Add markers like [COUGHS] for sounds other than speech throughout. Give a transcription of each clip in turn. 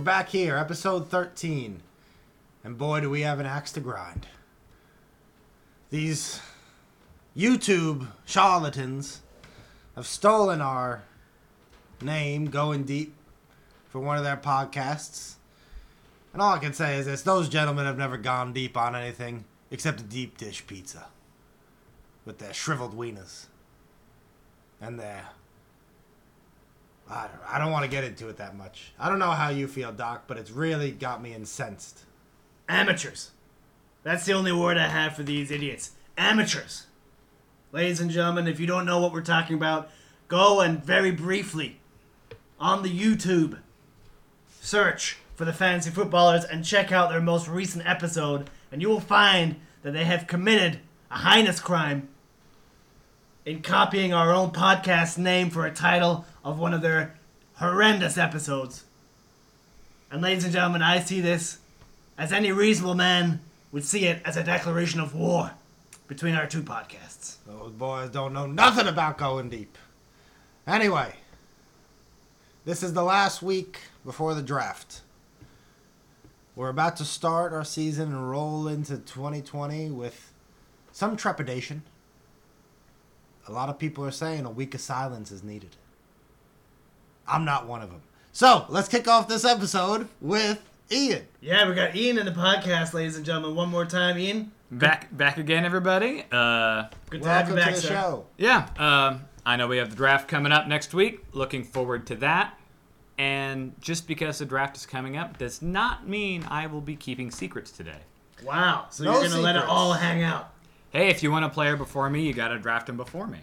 We're back here, episode 13. And boy, do we have an axe to grind. These YouTube charlatans have stolen our name, Going Deep, for one of their podcasts. And all I can say is this those gentlemen have never gone deep on anything except a deep dish pizza with their shriveled wieners and their. I don't, I don't want to get into it that much. I don't know how you feel, Doc, but it's really got me incensed. Amateurs. That's the only word I have for these idiots. Amateurs. Ladies and gentlemen, if you don't know what we're talking about, go and very briefly on the YouTube search for the fantasy footballers and check out their most recent episode, and you will find that they have committed a heinous crime in copying our own podcast name for a title of one of their horrendous episodes. And ladies and gentlemen, I see this as any reasonable man would see it as a declaration of war between our two podcasts. Those boys don't know nothing about going deep. Anyway, this is the last week before the draft. We're about to start our season and roll into 2020 with some trepidation. A lot of people are saying a week of silence is needed. I'm not one of them. So let's kick off this episode with Ian. Yeah, we got Ian in the podcast, ladies and gentlemen. One more time, Ian. Back back again, everybody. Uh, Good to have you back, to the sir. show. yeah, um, I know we have the draft coming up next week. Looking forward to that. And just because the draft is coming up does not mean I will be keeping secrets today. Wow. So No you're gonna let it secrets. all hang out. Hey, if you want a player before me, you got to draft him before me.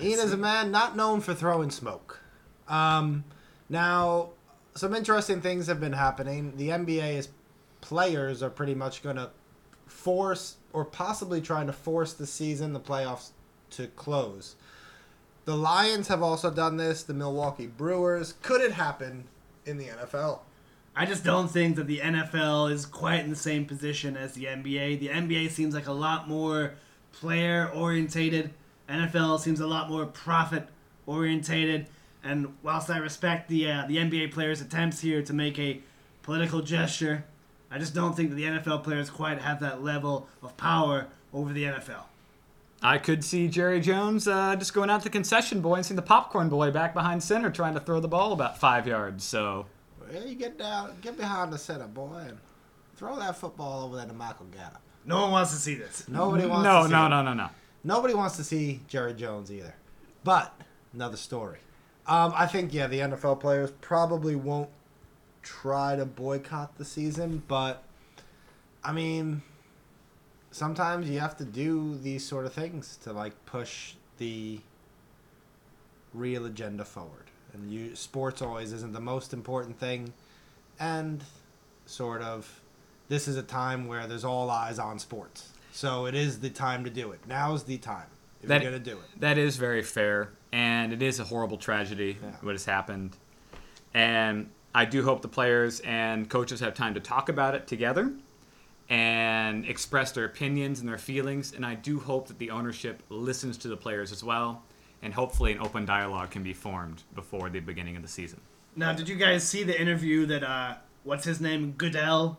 Ian is a man not known for throwing smoke. Um, now, some interesting things have been happening. The NBA is players are pretty much going to force or possibly trying to force the season, the playoffs to close. The Lions have also done this. The Milwaukee Brewers. Could it happen in the NFL? I just don't think that the NFL is quite in the same position as the NBA. The NBA seems like a lot more player orientated. NFL seems a lot more profit orientated. And whilst I respect the uh, the NBA players' attempts here to make a political gesture, I just don't think that the NFL players quite have that level of power over the NFL. I could see Jerry Jones uh, just going out to the concession boy and seeing the popcorn boy back behind center trying to throw the ball about five yards. So Well, you get down, get behind the center, boy, and throw that football over there to Michael Gallup. No one wants to see this. Nobody wants no, to see no, it. no, no, no. Nobody wants to see Jerry Jones either. But another story. Um, I think yeah, the NFL players probably won't try to boycott the season, but I mean, sometimes you have to do these sort of things to like push the real agenda forward. And you sports always isn't the most important thing, and sort of this is a time where there's all eyes on sports. So it is the time to do it. Now is the time if That- you're gonna do it. That is very fair, and it is a horrible tragedy Yeah. what has happened. And I do hope the players and coaches have time to talk about it together and express their opinions and their feelings. And I do hope that the ownership listens to the players as well, and hopefully an open dialogue can be formed before the beginning of the season. Now, did you guys see the interview that uh, what's his name, Goodell,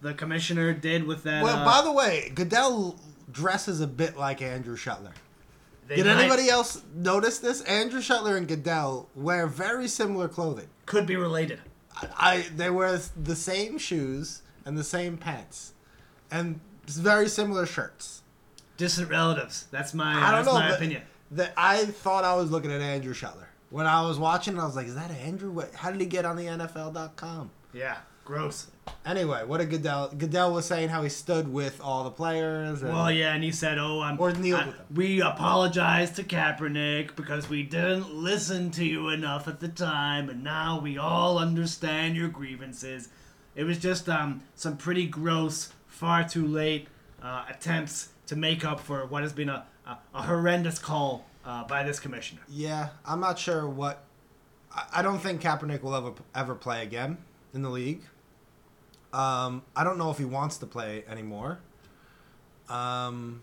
the commissioner, did with that? Well, uh, by the way, Goodell dresses a bit like Andrew Shuttler. they Did might- anybody else notice this? Andrew Shuttler and Goodell wear very similar clothing. could be related? I, I they wear the same shoes and the same pants, and very similar shirts. Distant relatives. That's my. I don't that's know. my but opinion. That I thought I was looking at Andrew Shuttler when I was watching. I was like, "Is that Andrew? What, how did he get on the NFL.com?" Yeah, gross. Anyway, what did Goodell? Goodell was saying how he stood with all the players. And, Well, yeah, and he said, "Oh, I'm." Or kneeled with him. We apologize to Kaepernick because we didn't listen to you enough at the time, and now we all understand your grievances. It was just um some pretty gross, far too late uh, attempts to make up for what has been a a, a horrendous call uh, by this commissioner. Yeah, I'm not sure what. I, I don't think Kaepernick will ever ever play again in the league. Um, I don't know if he wants to play anymore. Um,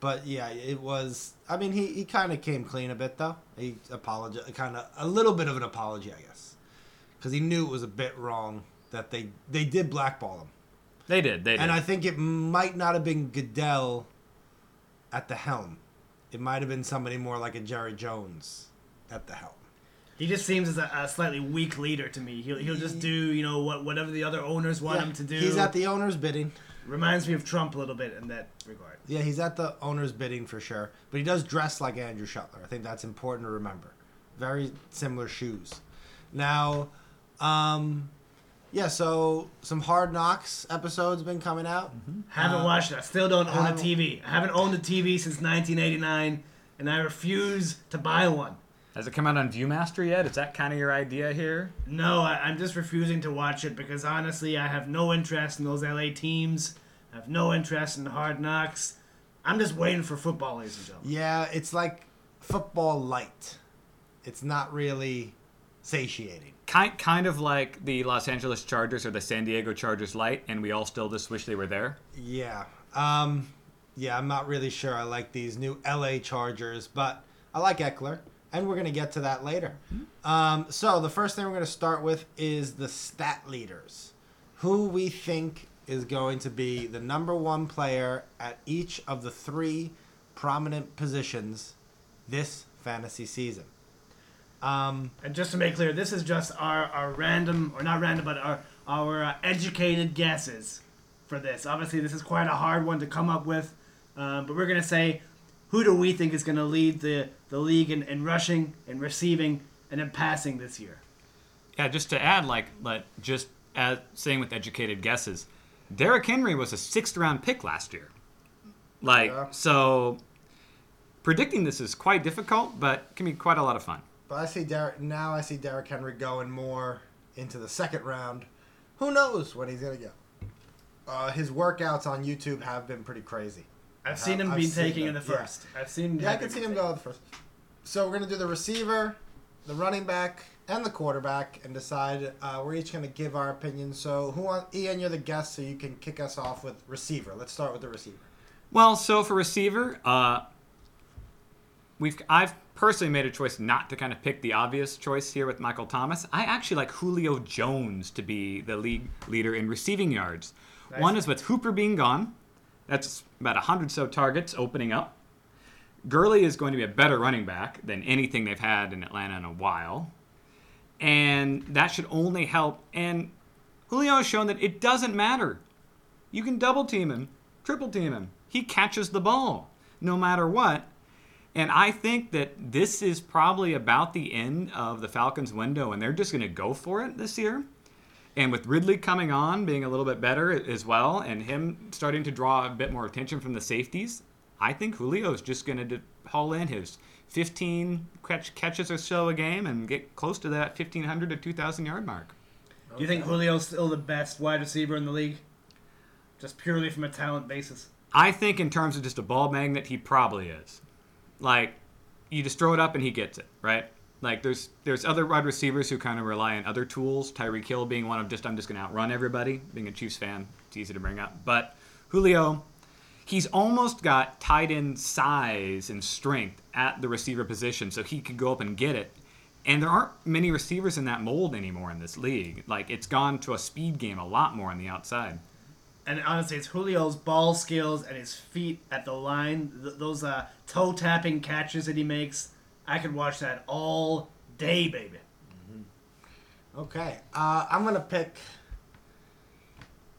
but yeah, it was. I mean, he, he kind of came clean a bit though. He apologized, kind of a little bit of an apology, I guess, because he knew it was a bit wrong that they they did blackball him. They did. They did. And I think it might not have been Goodell at the helm. It might have been somebody more like a Jerry Jones at the helm. He just seems as a, a slightly weak leader to me. He'll, he'll just do you know what whatever the other owners want Yeah, him to do. He's at the owner's bidding. Reminds me of Trump a little bit in that regard. Yeah, he's at the owner's bidding for sure. But he does dress like Andrew Shuttler. I think that's important to remember. Very similar shoes. Now, um, yeah, so some Hard Knocks episodes been coming out. Haven't Uh, watched it. I still don't own a TV. I haven't owned a TV since 1989, and I refuse to buy one. Has it come out on ViewMaster yet? Is that kind of your idea here? No, I, I'm just refusing to watch it because honestly, I have no interest in those LA teams. I have no interest in Hard Knocks. I'm just waiting for football, ladies and gentlemen. Yeah, it's like football light. It's not really satiating. Kind, kind of like the Los Angeles Chargers or the San Diego Chargers light, and we all still just wish they were there. Yeah. Um, yeah, I'm not really sure I like these new LA Chargers, but I like Ekeler, and we're going to get to that later. Um, so, the first thing we're going to start with is the stat leaders. Who we think is going to be the number one player at each of the three prominent positions this fantasy season. Um, And just to make clear, this is just our, our random, or not random, but our, our uh, educated guesses for this. Obviously, this is quite a hard one to come up with, um, but we're going to say who do we think is going to lead the, the league in, in rushing, in receiving, and in passing this year? Yeah, just to add, like, like just as saying with educated guesses, Derrick Henry was a sixth round pick last year. Like, Yeah. so predicting this is quite difficult, but can be quite a lot of fun. But I see Derrick now. I see Derrick Henry going more into the second round. Who knows when he's gonna go? Uh, his workouts on YouTube have been pretty crazy. I've seen him I've be seen taking in them, the yeah. first. I've seen. Yeah, I can see him go in the first. So we're gonna do the receiver, the running back, and the quarterback, and decide. Uh, we're each gonna give our opinion. So who want Ian? You're the guest, so you can kick us off with receiver. Let's start with the receiver. Well, so for receiver, uh, we've I've personally made a choice not to kind of pick the obvious choice here with Michael Thomas. I actually like Julio Jones to be the league leader in receiving yards. Nice. One is with Hooper being gone. That's about 100 so targets opening up. Gurley is going to be a better running back than anything they've had in Atlanta in a while. And that should only help. And Julio has shown that it doesn't matter. You can double team him, triple team him. He catches the ball no matter what. And I think that this is probably about the end of the Falcons' window, and they're just going to go for it this year. And with Ridley coming on, being a little bit better as well, and him starting to draw a bit more attention from the safeties, I think Julio is just going to haul in his 15 catch, catches or so a game and get close to that 1,500 to 2,000 yard mark. Do you think Julio's still the best wide receiver in the league? Just purely from a talent basis. I think in terms of just a ball magnet, he probably is. Like, you just throw it up and he gets it, right? Like, there's there's other wide receivers who kind of rely on other tools. Tyreek Hill being one of just I'm just to outrun everybody. Being a Chiefs fan, it's easy to bring up. But Julio, he's almost got tight end size and strength at the receiver position, so he could go up and get it. And there aren't many receivers in that mold anymore in this league. Like, it's gone to a speed game a lot more on the outside. And honestly, it's Julio's ball skills and his feet at the line. Th- those uh, toe tapping catches that he makes. I could watch that all day, baby. Okay, uh, I'm gonna pick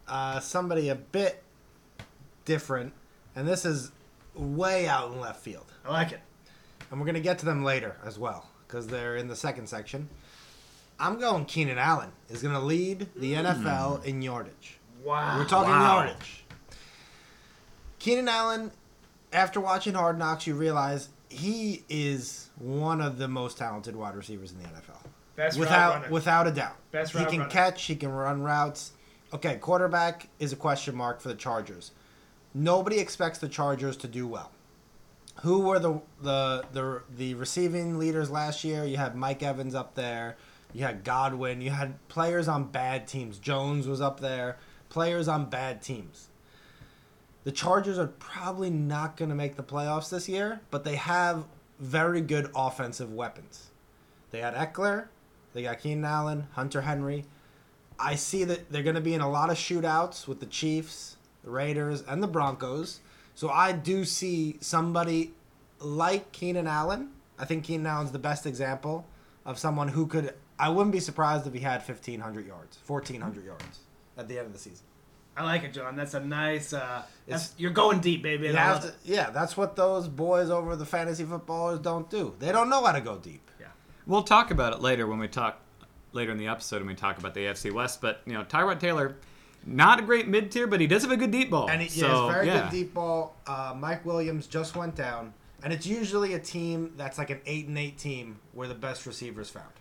uh, somebody a bit different, and this is way out in left field. I like it. And we're gonna get to them later as well because they're in the second section. I'm going Keenan Allen is gonna lead the NFL in yardage. Wow. We're talking Wow. yardage. Keenan Allen, after watching Hard Knocks, you realize he is one of the most talented wide receivers in the NFL. Best without without a doubt. Best he can runner. catch, he can run routes. Okay, quarterback is a question mark for the Chargers. Nobody expects the Chargers to do well. Who were the the the the receiving leaders last year? You had Mike Evans up there. You had Godwin. You had players on bad teams. Jones was up there. Players on bad teams. The Chargers are probably not going to make the playoffs this year, but they have very good offensive weapons. They had Ekeler, They got Keenan Allen, Hunter Henry. I see that they're going to be in a lot of shootouts with the Chiefs, the Raiders, and the Broncos. So I do see somebody like Keenan Allen. I think Keenan Allen's the best example of someone who could. I wouldn't be surprised if he had 1,500 yards, 1,400 yards at the end of the season. I like it, John. That's a nice. Uh, that's, you're going deep, baby. You have to, yeah, that's what those boys over the fantasy footballers don't do. They don't know how to go deep. Yeah. We'll talk about it later when we talk later in the episode when we talk about the AFC West. But you know, Tyrod Taylor, not a great mid tier, but he does have a good deep ball. And he, so, yeah, very yeah. good deep ball. Uh, Mike Williams just went down, and it's usually a team that's like an eight and eight team where the best receivers found.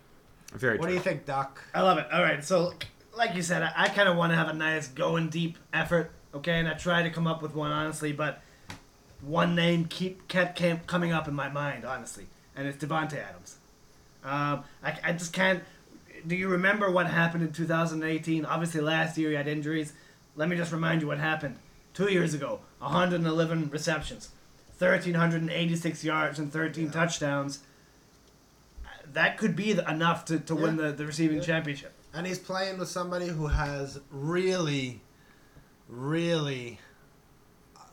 Very What true. do you think, Doc? I love it. All right, so like you said, I, I kind of want to have a nice going deep effort, okay? And I tried to come up with one honestly, but one name keep kept coming up in my mind honestly, and it's Davante Adams. Um, I, I just can't. Do you remember what happened in 2018? Obviously, last year he had injuries. Let me just remind you what happened two years ago: 111 receptions, 1,386 yards, and 13 touchdowns. That could be the- enough to, to win the, the receiving Yeah. championship. And he's playing with somebody who has really, really,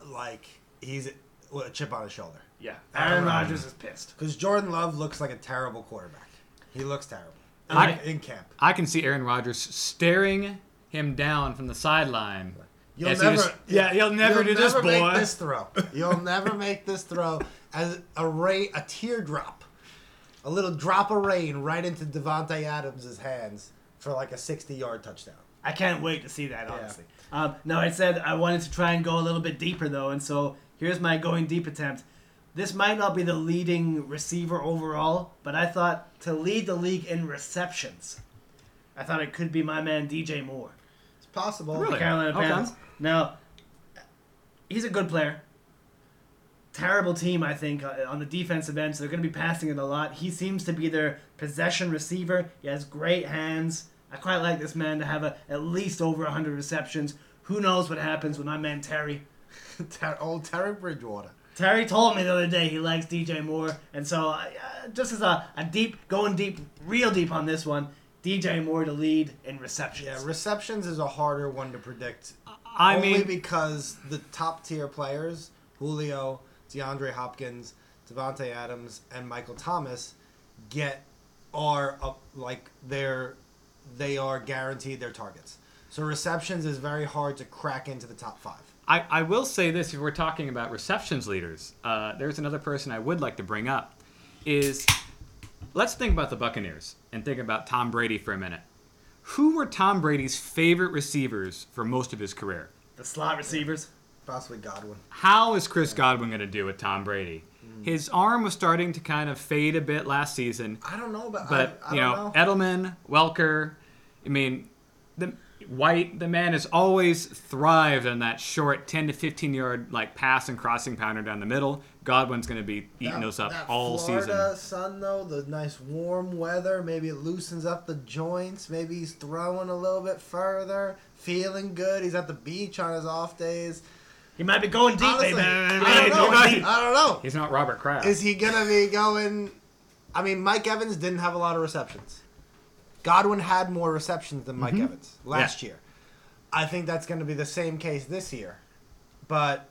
like he's with a chip on his shoulder. Yeah, Aaron Rodgers is pissed. Because Jordan Love looks like a terrible quarterback. He looks terrible. In, I- in camp. I can see Aaron Rodgers staring him down from the sideline. You'll he never, was- yeah, you'll never do this, boy. Make this throw. You'll never make this throw as a ray, a teardrop, a little drop of rain right into Davante Adams' hands for like a sixty-yard touchdown. I can't wait to see that, Yeah. honestly. Um, no, I said I wanted to try and go a little bit deeper, though, and so here's my going deep attempt. This might not be the leading receiver overall, but I thought to lead the league in receptions, I thought it could be my man DJ Moore. It's possible. Really? Carolina Okay. Panthers. Now, he's a good player. Terrible team, I think, uh, on the defensive end. So they're going to be passing it a lot. He seems to be their possession receiver. He has great hands. I quite like this man to have a, at least over 100 receptions. Who knows what happens with my man Terry? [LAUGHS] Ter- old Terry Bridgewater. Terry told me the other day he likes DJ Moore, and so uh, just as a, a deep, going deep, real deep on this one, DJ Moore to lead in receptions. Yeah, receptions is a harder one to predict. I only mean, because the top tier players, Julio, DeAndre Hopkins, Davante Adams, and Michael Thomas, get are up like they're they are guaranteed their targets. So receptions is very hard to crack into the top five. I, I will say this if we're talking about receptions leaders, uh, there's another person I would like to bring up. Is let's think about the Buccaneers and think about Tom Brady for a minute. Who were Tom Brady's favorite receivers for most of his career? The slot receivers. Possibly Godwin. How is Chris Godwin going to do with Tom Brady? His arm was starting to kind of fade a bit last season, I don't know about but I, I you know, know. Edelman, Welker, I mean, the White, the man has always thrived on that short 10 to 15 yard like pass and crossing pounder down the middle. Godwin's going to be eating That- those up all Florida season. sun though, the nice warm weather, maybe it loosens up the joints. Maybe he's throwing a little bit further, feeling good. He's at the beach on his off days. He might be going deep, Honestly, baby. I don't know. going deep. I don't know. He's not Robert Kraft. Is he gonna be going? I mean, Mike Evans didn't have a lot of receptions. Godwin had more receptions than Mike mm-hmm. Evans last year. I think that's going to be the same case this year, but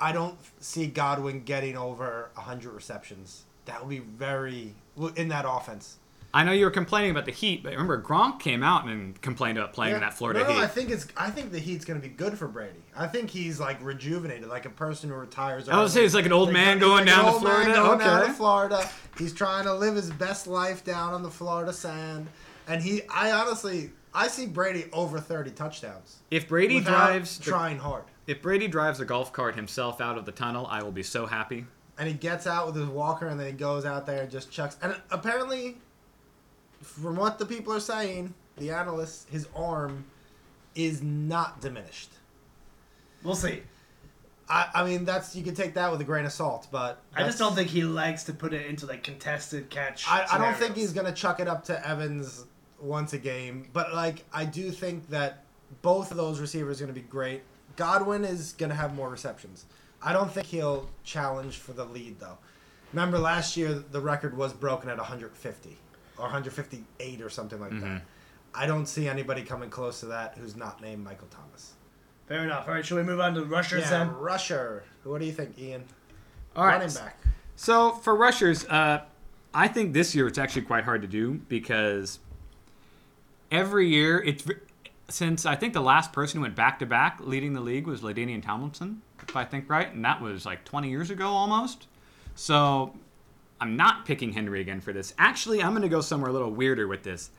I don't see Godwin getting over 100 receptions. That would be very in that offense. I know you were complaining about the Heat, but remember Gronk came out and complained about playing in Yeah. that Florida no, no, Heat. I think it's. I think the Heat's going to be good for Brady. I think he's like rejuvenated, like a person who retires. I would say he's like an old man he's going like an down to old man Florida. going down to Florida. He's trying to live his best life down on the Florida sand, and he. I honestly, I see Brady over thirty touchdowns. If Brady drives the, trying hard, if Brady drives a golf cart himself out of the tunnel, I will be so happy. and he gets out with his walker, and then he goes out there and just chucks. And apparently, from what the people are saying, the analysts, his arm is not diminished. We'll see. I, I mean, that's you can take that with a grain of salt, but I just don't think he likes to put it into like contested catch. I, I don't think he's gonna chuck it up to Evans once a game, but like I do think that both of those receivers are gonna be great. Godwin is gonna have more receptions. I don't think he'll challenge for the lead though. Remember last year the record was broken at 150. Or 158 or something like Mm-hmm. that. I don't see anybody coming close to that who's not named Michael Thomas. Fair enough. All right, should we move on to rushers Yeah, then? rusher. What do you think, Ian? All right. Running back. So for rushers, uh, I think this year it's actually quite hard to do because every year it's since I think the last person who went back to back leading the league was LaDainian Tomlinson, if I think right, and that was like 20 years ago almost. So I'm not picking Henry again for this. Actually, I'm going to go somewhere a little weirder with this.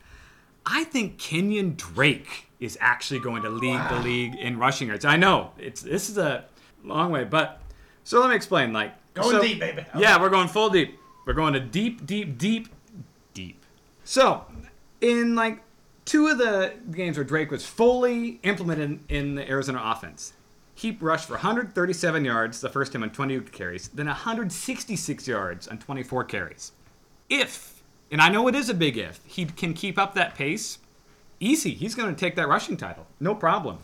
I think Kenyon Drake is actually going to lead the league in rushing yards. I know it's this is a long way, but so let me explain. Like Going so- deep, baby. Yeah, we're going full deep. We're going to deep, deep, deep, deep. So, in like two of the games where Drake was fully implemented in the Arizona offense, he rushed for 137 yards the first time on 20 carries, then 166 yards on 24 carries. If, and I know it is a big if, he can keep up that pace, easy. He's going to take that rushing title. No problem.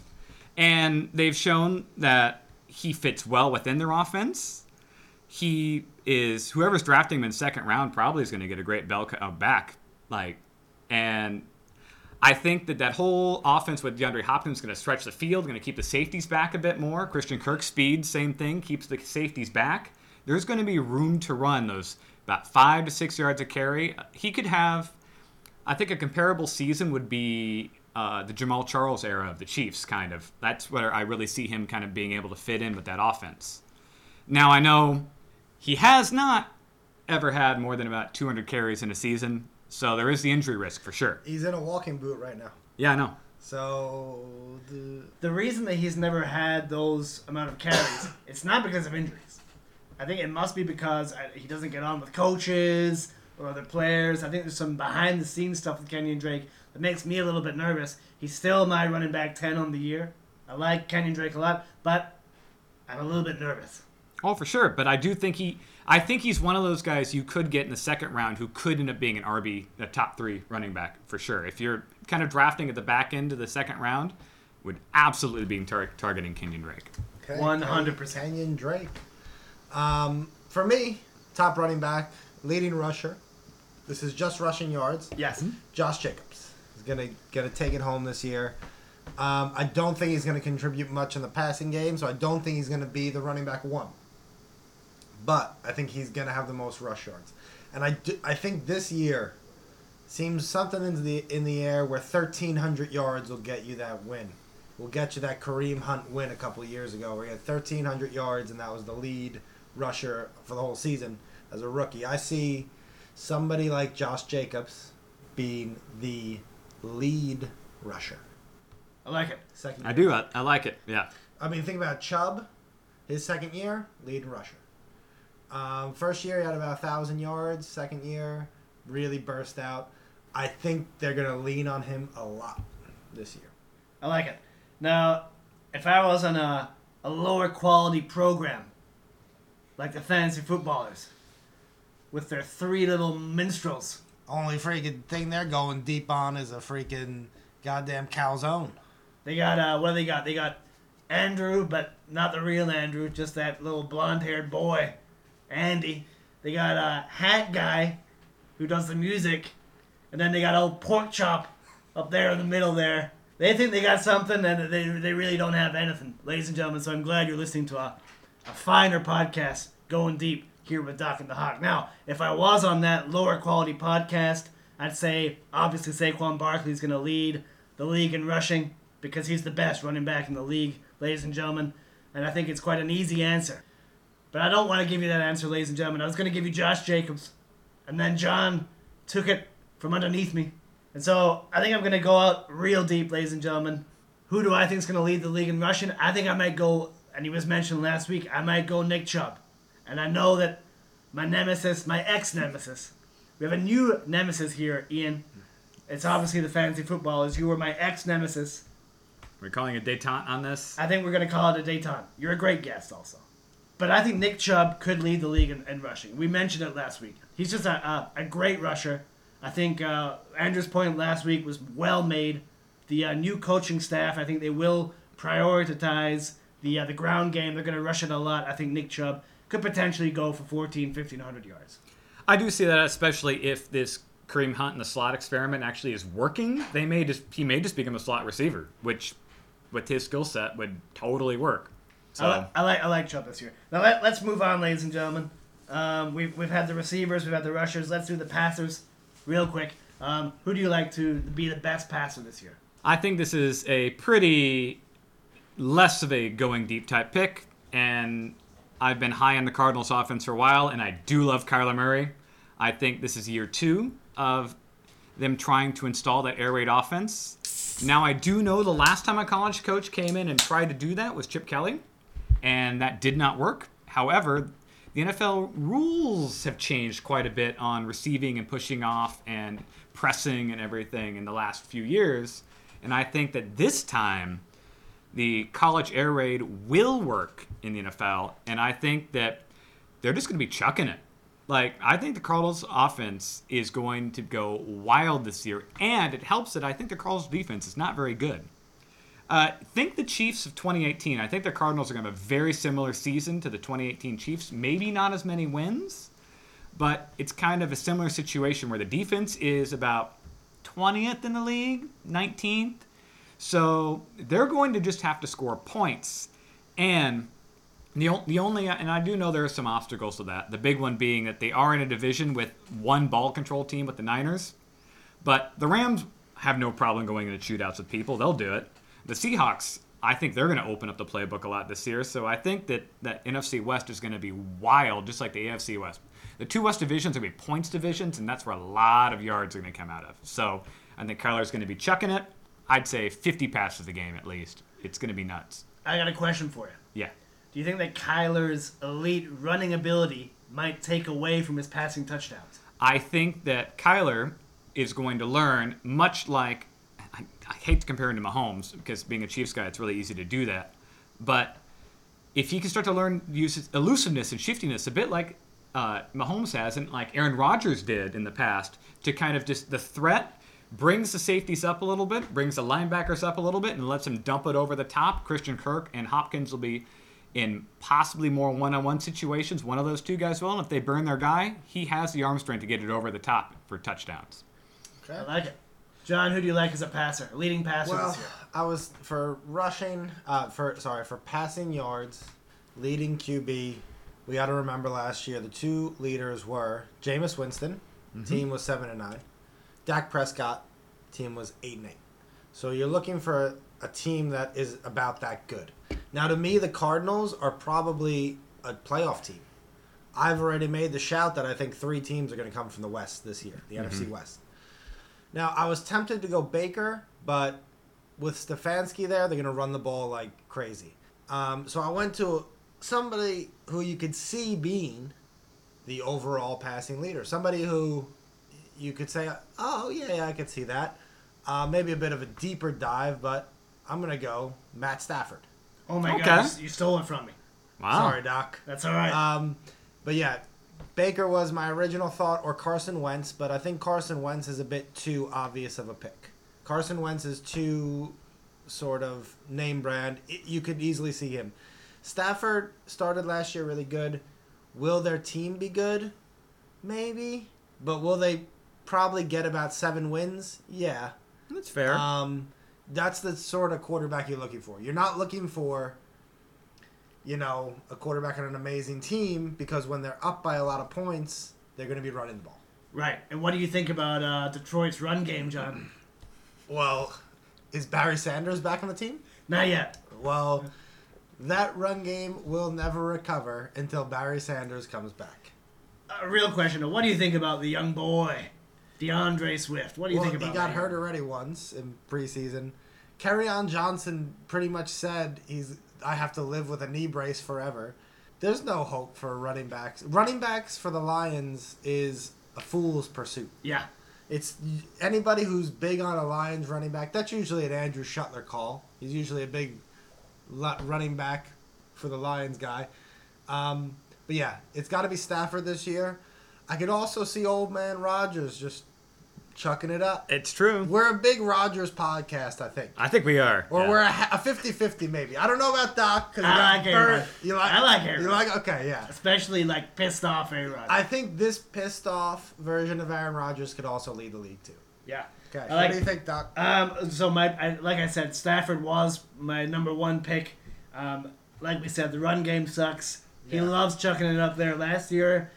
And they've shown that he fits well within their offense he is whoever's drafting him in second round probably is going to get a great bell uh, back like and I think that that whole offense with DeAndre Hopkins is going to stretch the field, going to keep the safeties back a bit more. Christian Kirk speed, same thing, keeps the safeties back. There's going to be room to run those about five to six yards a carry. He could have, I think, a comparable season would be uh, the Jamaal Charles era of the Chiefs, kind of. That's where I really see him kind of being able to fit in with that offense. Now I know he has not ever had more than about 200 carries in a season, so there is the injury risk for sure. He's in a walking boot right now. Yeah, I know. So the The reason that he's never had those amount of carries, [COUGHS] it's not because of injuries. I think it must be because uh, he doesn't get on with coaches or other players. I think there's some behind the scenes stuff with Kenyon Drake that makes me a little bit nervous. He's still my running back 10 on the year. I like Kenyon Drake a lot, but I'm a little bit nervous. Oh, for sure. But I do think he, I think he's one of those guys you could get in the second round who could end up being an RB, a top three running back for sure. If you're kind of drafting at the back end of the second round, would absolutely be tar- targeting Kenyon Drake. okay, 100%. Kenyon Drake. Um, for me, top running back, leading rusher. This is just rushing yards. Yes. Josh Jacobs is gonna gonna take it home this year. Um, I don't think he's gonna contribute much in the passing game, so I don't think he's gonna be the running back one. But I think he's gonna have the most rush yards, and I, do, I think this year seems something in the in the air where thirteen hundred yards will get you that win. Will get you that Kareem Hunt win a couple of years ago, where he had thirteen hundred yards and that was the lead rusher for the whole season as a rookie. I see somebody like Josh Jacobs being the lead rusher. I like it. Second, I do. I, I like it. Yeah. I mean, think about Chubb, his second year, lead rusher. Um, first year, he had about a thousand yards. Second year, really burst out. I think they're gonna lean on him a lot this year. I like it. Now, if I was on a, a lower quality program, like the fantasy footballers, with their three little minstrels, Only freaking thing they're going deep on is a freaking goddamn calzone. they got uh, what do they got? They got Andrew, but not the real Andrew, just that little blonde-haired boy, Andy. They got a hat guy, who does the music, and then they got old pork chop up there in the middle there. They think they got something, and they, they really don't have anything, ladies and gentlemen. So I'm glad you're listening to a, a finer podcast, going deep here with Doc and the Hawk. Now, if I was on that lower quality podcast, I'd say obviously Saquon Barkley is going to lead the league in rushing because he's the best running back in the league, ladies and gentlemen. And I think it's quite an easy answer. But I don't want to give you that answer, ladies and gentlemen. I was going to give you Josh Jacobs, and then John took it from underneath me. And so I think I'm going to go out real deep, ladies and gentlemen. Who do I think is going to lead the league in rushing? I think I might go, and he was mentioned last week, I might go Nick Chubb. And I know that my nemesis, my ex nemesis, we have a new nemesis here, Ian. It's obviously the fantasy footballers. You were my ex nemesis. We're calling a detente on this. I think we're going to call it a Dayton. You're a great guest, also. But I think Nick Chubb could lead the league in, in rushing. We mentioned it last week. He's just a, a, a great rusher. I think uh, Andrew's point last week was well made. The uh, new coaching staff, I think they will prioritize the uh, the ground game. They're going to rush it a lot. I think Nick Chubb could potentially go for 14, 1500 yards. I do see that, especially if this Kareem Hunt and the slot experiment actually is working, they may just he may just become a slot receiver, which with his skill set would totally work. So I, li- I like I like Chubb this year. Now let, let's move on, ladies and gentlemen. Um, we've we've had the receivers, we've had the rushers. Let's do the passers, real quick. Um, who do you like to be the best passer this year? I think this is a pretty less of a going deep type pick, and I've been high on the Cardinals offense for a while, and I do love Kyler Murray. I think this is year two of them trying to install that air raid offense. Now, I do know the last time a college coach came in and tried to do that was Chip Kelly, and that did not work. However, the NFL rules have changed quite a bit on receiving and pushing off and pressing and everything in the last few years. And I think that this time, the college air raid will work in the NFL. And I think that they're just going to be chucking it. Like, I think the Cardinals offense is going to go wild this year. And it helps that I think the Cardinals defense is not very good. Uh, think the Chiefs of 2018. I think the Cardinals are going to have a very similar season to the 2018 Chiefs. Maybe not as many wins, but it's kind of a similar situation where the defense is about 20th in the league, 19th. So they're going to just have to score points. And the, the only, and I do know there are some obstacles to that. The big one being that they are in a division with one ball control team with the Niners. But the Rams have no problem going into shootouts with people. They'll do it. The Seahawks, I think they're going to open up the playbook a lot this year. So I think that that NFC West is going to be wild, just like the AFC West. The two West divisions are going to be points divisions, and that's where a lot of yards are going to come out of. So I think Kyler's going to be chucking it. I'd say 50 passes a game at least. It's going to be nuts. I got a question for you. Yeah. Do you think that Kyler's elite running ability might take away from his passing touchdowns? I think that Kyler is going to learn, much like I, I hate to compare him to Mahomes because being a Chiefs guy, it's really easy to do that. But if he can start to learn use elusiveness and shiftiness, a bit like uh, Mahomes has and like Aaron Rodgers did in the past, to kind of just the threat brings the safeties up a little bit, brings the linebackers up a little bit, and lets them dump it over the top. Christian Kirk and Hopkins will be in possibly more one-on-one situations. One of those two guys will, and if they burn their guy, he has the arm strength to get it over the top for touchdowns. Okay. I like it. John, who do you like as a passer, leading passer Well, this year? I was for rushing, uh, for sorry, for passing yards, leading QB. We got to remember last year the two leaders were Jameis Winston, team was seven and nine. Dak Prescott, team was eight and eight. So you're looking for a, a team that is about that good. Now, to me, the Cardinals are probably a playoff team. I've already made the shout that I think three teams are going to come from the West this year, the NFC West. Now, I was tempted to go Baker, but with Stefanski there, they're going to run the ball like crazy. Um, so I went to somebody who you could see being the overall passing leader. Somebody who you could say, oh, yeah, yeah I could see that. Uh, maybe a bit of a deeper dive, but I'm going to go Matt Stafford. Oh my Okay. God, you, you stole it from me. Wow. Sorry, Doc. That's all right. Um, but yeah, Baker was my original thought, or Carson Wentz. But I think Carson Wentz is a bit too obvious of a pick. Carson Wentz is too sort of name brand. It, you could easily see him. Stafford started last year really good. Will their team be good? Maybe. But will they probably get about seven wins? Yeah. That's fair. Um, that's the sort of quarterback you're looking for. You're not looking for, you know, a quarterback on an amazing team because when they're up by a lot of points, they're going to be running the ball. right. And what do you think about uh, Detroit's run game, John? Well, is Barry Sanders back on the team? Not yet. Well, that run game will never recover until Barry Sanders comes back. A real question. What do you think about the young boy, D'Andre Swift? What do you well, think about he got hurt already once in preseason. on Johnson pretty much said he's I have to live with a knee brace forever. There's no hope for running backs. Running backs for the Lions is a fool's pursuit. Yeah. It's anybody who's big on a Lions running back. That's usually an Andrew Shuttler call. He's usually a big running back for the Lions guy. Um, but yeah, it's got to be Stafford this year. I could also see old man Rodgers just chucking it up. It's true. We're a big Rodgers podcast, I think. I think we are. Or Yeah. we're a, ha- a 50-50 maybe. I don't know about Doc. 'cause he I like Aaron You like? I like Aaron You like? Okay, yeah. Especially like pissed off Aaron Rodgers. I think this pissed off version of Aaron Rodgers could also lead the league too. yeah. Okay. I what do you think, Doc? Um, so my, I, like I said, Stafford was my number one pick. Um, like we said, the run game sucks. He loves chucking it up there. Last year,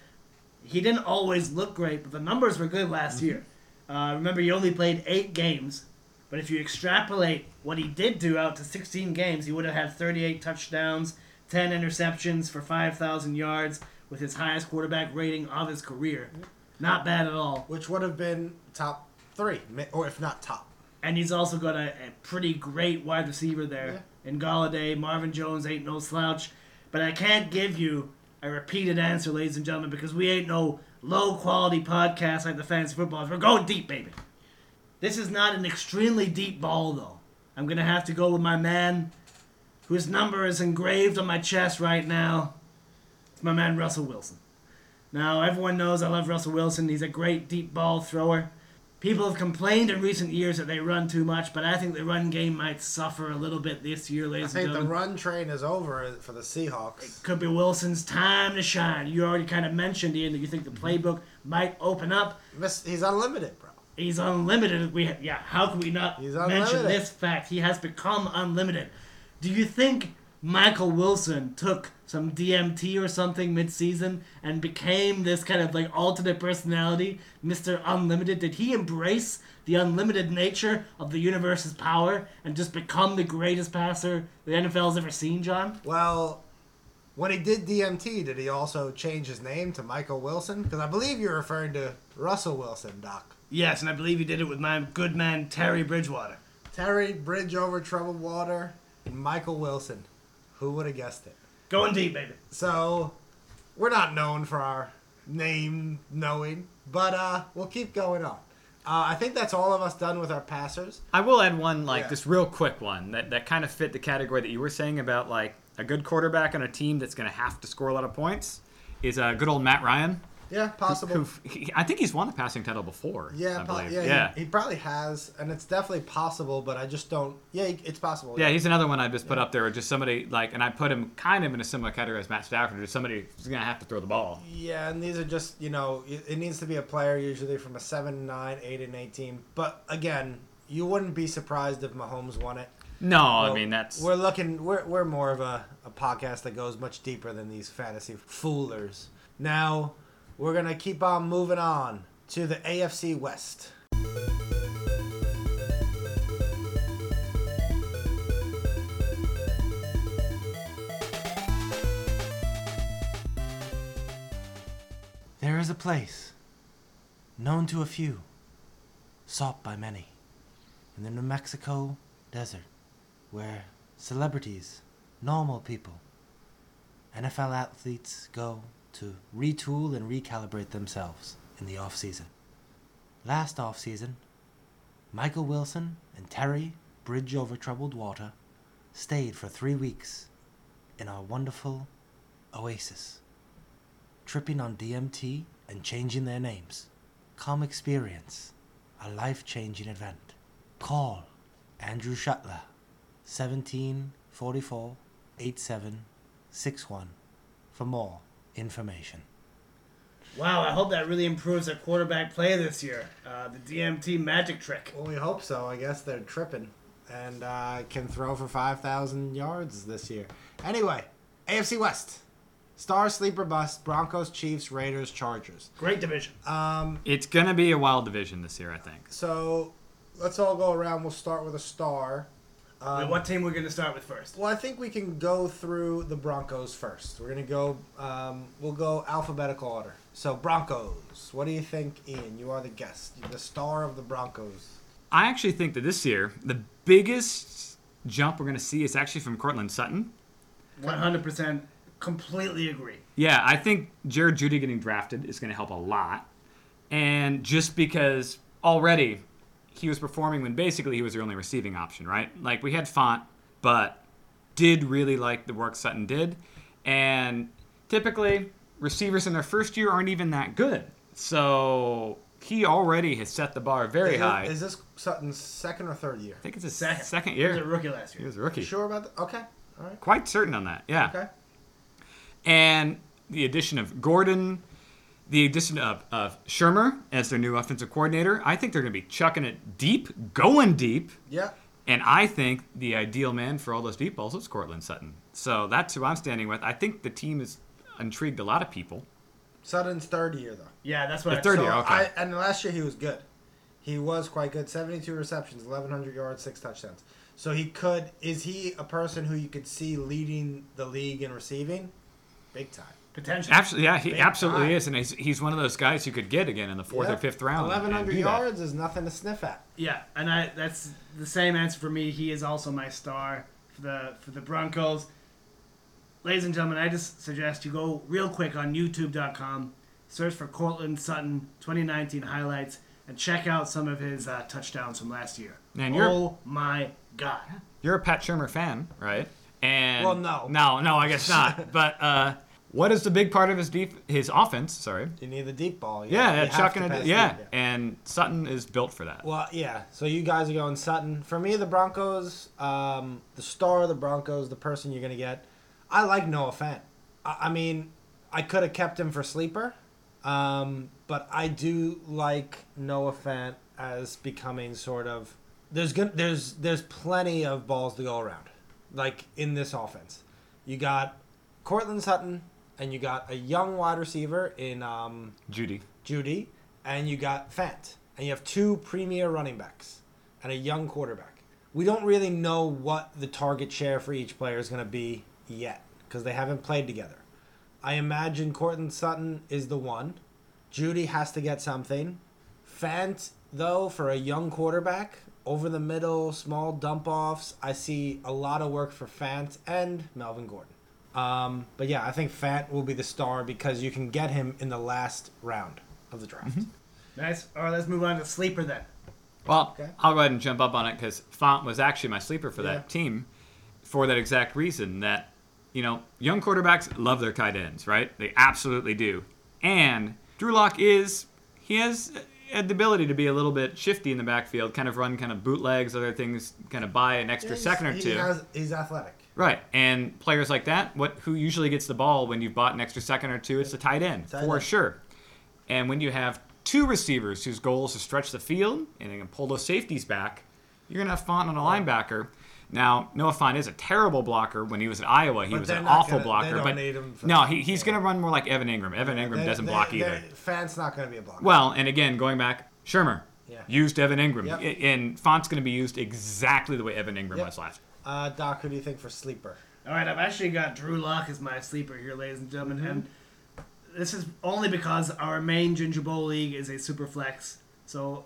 he didn't always look great, but the numbers were good last Mm-hmm. year. Uh, remember, he only played eight games, but if you extrapolate what he did do out to 16 games, he would have had 38 touchdowns, 10 interceptions for 5,000 yards, with his highest quarterback rating of his career. Not bad at all. Which would have been top three, or if not top. And he's also got a, a pretty great wide receiver there in Golladay. Marvin Jones ain't no slouch. But I can't give you a repeated answer, ladies and gentlemen, because we ain't no low quality podcast like the Fantasy Footballers. We're going deep, baby. This is not an extremely deep ball, though. I'm going to have to go with my man whose number is engraved on my chest right now. It's my man, Russell Wilson. Now, everyone knows I love Russell Wilson. He's a great deep ball thrower. People have complained in recent years that they run too much, but I think the run game might suffer a little bit this year, I ladies and think the gentlemen. run train is over for the Seahawks. It Could be Wilson's time to shine. You already kind of mentioned, Ian, that you think the mm-hmm. playbook might open up. Miss- He's unlimited, bro. He's unlimited. We yeah. How can we not He's mention unlimited. this fact? He has become unlimited. Do you think Michael Wilson took some DMT or something mid-season and became this kind of like alternate personality, Mister Unlimited? Did he embrace the unlimited nature of the universe's power and just become the greatest passer the NFL's ever seen, John? Well, when he did DMT, did he also change his name to Michael Wilson? Because I believe you're referring to Russell Wilson, Doc. Yes, and I believe he did it with my good man Terry Bridgewater. Terry Bridge over troubled water and Michael Wilson. Who would have guessed it? Going deep, baby. So, we're not known for our name knowing, but uh, we'll keep going on. Uh, I think that's all of us done with our passers. I will add one, like Yeah. this real quick one that, that kind of fit the category that you were saying about like a good quarterback on a team that's going to have to score a lot of points. Is uh, good old Matt Ryan. Yeah, possible. Who I think he's won the passing title before. yeah, I po- believe. yeah, yeah. He, he probably has, and it's definitely possible. But I just don't. Yeah, it's possible. Yeah, he's another one I just put up there. Just somebody like, and I put him kind of in a similar category as Matt Stafford. Just somebody who's gonna have to throw the ball. Yeah, and these are just you know it, it needs to be a player usually from a seven, nine, eight, and eight team. But again, you wouldn't be surprised if Mahomes won it. No, I mean that's we're looking. We're we're more of a, a podcast that goes much deeper than these fantasy foolers. Now we're gonna keep on moving on to the AFC West. There is a place known to a few, sought by many, in the New Mexico desert where celebrities, normal people, NFL athletes go to retool and recalibrate themselves in the off season. Last off season, Michael Wilson and Terry Bridge over Troubled Water stayed for three weeks in our wonderful oasis, tripping on DMT and changing their names. Come experience a life changing event. Call Andrew Shuttler 1744 8761 for more information. Wow, I hope that really improves their quarterback play this year. Uh, the DMT magic trick. Well, we hope so. I guess they're tripping and uh, can throw for 5,000 yards this year. Anyway, AFC West. Star Sleeper Bust, Broncos, Chiefs, Raiders, Chargers. Great division. Um, it's gonna be a wild division this year. I think. so let's all go around. We'll start with a star. Um, Wait, what team we're going to start with first? Well, I think we can go through the Broncos first. We're gonna go. Um, we'll go alphabetical order. So Broncos. What do you think, Ian? You are the guest, You're the star of the Broncos. I actually think that this year the biggest jump we're gonna see is actually from Courtland Sutton. 100% completely agree. Yeah, I think Jerry Jeudy getting drafted is going to help a lot. And just because already he was performing when basically he was their only receiving option, right? Like we had Fant, but did really like the work Sutton did. And typically, receivers in their first year aren't even that good. So he already has set the bar very is, it- high. is this Sutton's second or third year? I think it's his Second. second, year. He was a rookie last year. He was a rookie. You sure about that? Okay. All right. Quite certain on that. Yeah. Okay. And the addition of Gordon, the addition of, of Shurmur as their new offensive coordinator, I think they're going to be chucking it deep, going deep. Yeah. And I think the ideal man for all those deep balls is Courtland Sutton. So that's who I'm standing with. I think the team has intrigued a lot of people. Sutton's third year though. Yeah, that's what The I third So year, okay. I, and last year he was good. He was quite good. Seventy-two receptions, eleven hundred yards, six touchdowns. So he could. Is he a person who you could see leading the league in receiving? Big time. Potential. Absolutely, yeah, he Big absolutely time. is, and he's, he's one of those guys you could get again in the fourth Yeah. or fifth round. and- Eleven and hundred do that. yards is nothing to sniff at. Yeah, and I that's the same answer for me. He is also my star for the for the Broncos. Ladies and gentlemen, I just suggest you go real quick on YouTube.com, search for Courtland Sutton 2019 highlights, and check out some of his uh, touchdowns from last year. Man, you're- oh my god! You're a Pat Shurmur fan, right? And Well, no. no, no, I guess not. [LAUGHS] but uh, what is the big part of his deep his offense? Sorry, You need the deep ball. You yeah, yeah chucking it, pass yeah, and Sutton is built for that. Well, yeah. So you guys are going Sutton. For me, the Broncos, um, the star of the Broncos, the person you're gonna get. I like Noah Fant. I, I mean, I could have kept him for sleeper, um, but I do like Noah Fant as becoming sort of. There's good. There's there's plenty of balls to go around, like in this offense. You got Courtland Sutton, and you got a young wide receiver in. Um, Jeudy, Jeudy, and you got Fant, and you have two premier running backs and a young quarterback. We don't really know what the target share for each player is going to be yet because they haven't played together. I imagine Courtland Sutton is the one. Jeudy has to get something. Fant, though, for a young quarterback, over the middle, small dump offs, I see a lot of work for Fant and Melvin Gordon. Um, but yeah, I think Fant will be the star because you can get him in the last round of the draft. Nice. All right, let's move on to sleeper then. Well, Okay. I'll go ahead and jump up on it because Fant was actually my sleeper for Yeah. that team for that exact reason that, you know, young quarterbacks love their tight ends, right? They absolutely do. And Drew Lock is, he has had the ability to be a little bit shifty in the backfield, kind of run kind of bootlegs, other things, kind of buy an extra Yeah, second or he two. has- he's athletic. Right, and players like that, what who usually gets the ball when you've bought an extra second or two? It's the tight end Tight for end. sure. And when you have two receivers whose goal is to stretch the field and they can pull those safeties back, you're gonna have Fant on a linebacker. Now Noah Fant is a terrible blocker. When he was at Iowa, he But was an awful gonna- blocker. but need him for no, he, he's gonna run more like Evan Engram. Evan Engram They- doesn't they- block they- either. Fant's not going to be a blocker. Well, and again, going back, Shurmur Yeah. used Evan Engram, Yep. And Fant's gonna be used exactly the way Evan Engram Yep. was last. Uh, Doc, who do you think for sleeper? All right, I've actually got Drew Lock as my sleeper here, ladies and gentlemen, Mm-hmm. and this is only because our main Ginger Bowl league is a super flex. So,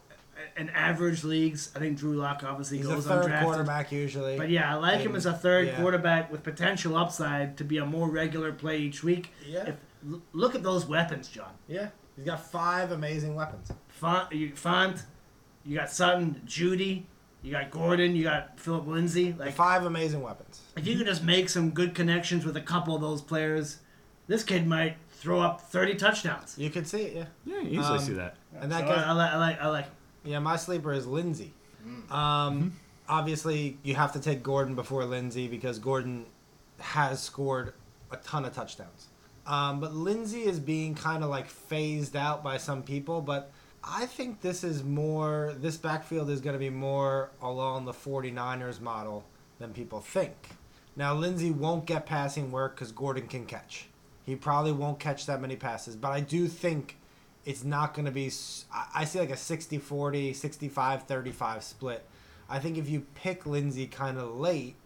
in average leagues, I think Drew Lock obviously He's a goes third undrafted. quarterback usually. But yeah, I like him as a third yeah. quarterback with potential upside to be a more regular play each week. Yeah. If, look at those weapons, John. Yeah, he's got five amazing weapons. Fant, you, Fant, you got Sutton, Jeudy, you got Gordon, you got Phillip Lindsay. Like, Five amazing weapons. if you could just make some good connections with a couple of those players, this kid might throw up 30 touchdowns. You could see it, yeah. Yeah, you usually Um, see that. And that So gets- I, I like, I like, I like. Yeah, my sleeper is Lindsay. Mm. Um, obviously, you have to take Gordon before Lindsay because Gordon has scored a ton of touchdowns. Um, but Lindsay is being kind of like phased out by some people. But I think this is more, this backfield is going to be more along the 49ers model than people think. Now, Lindsay won't get passing work because Gordon can catch. He probably won't catch that many passes. But I do think it's not going to be I see like a 60-40 65-35 split i think if you pick lindsay kind of late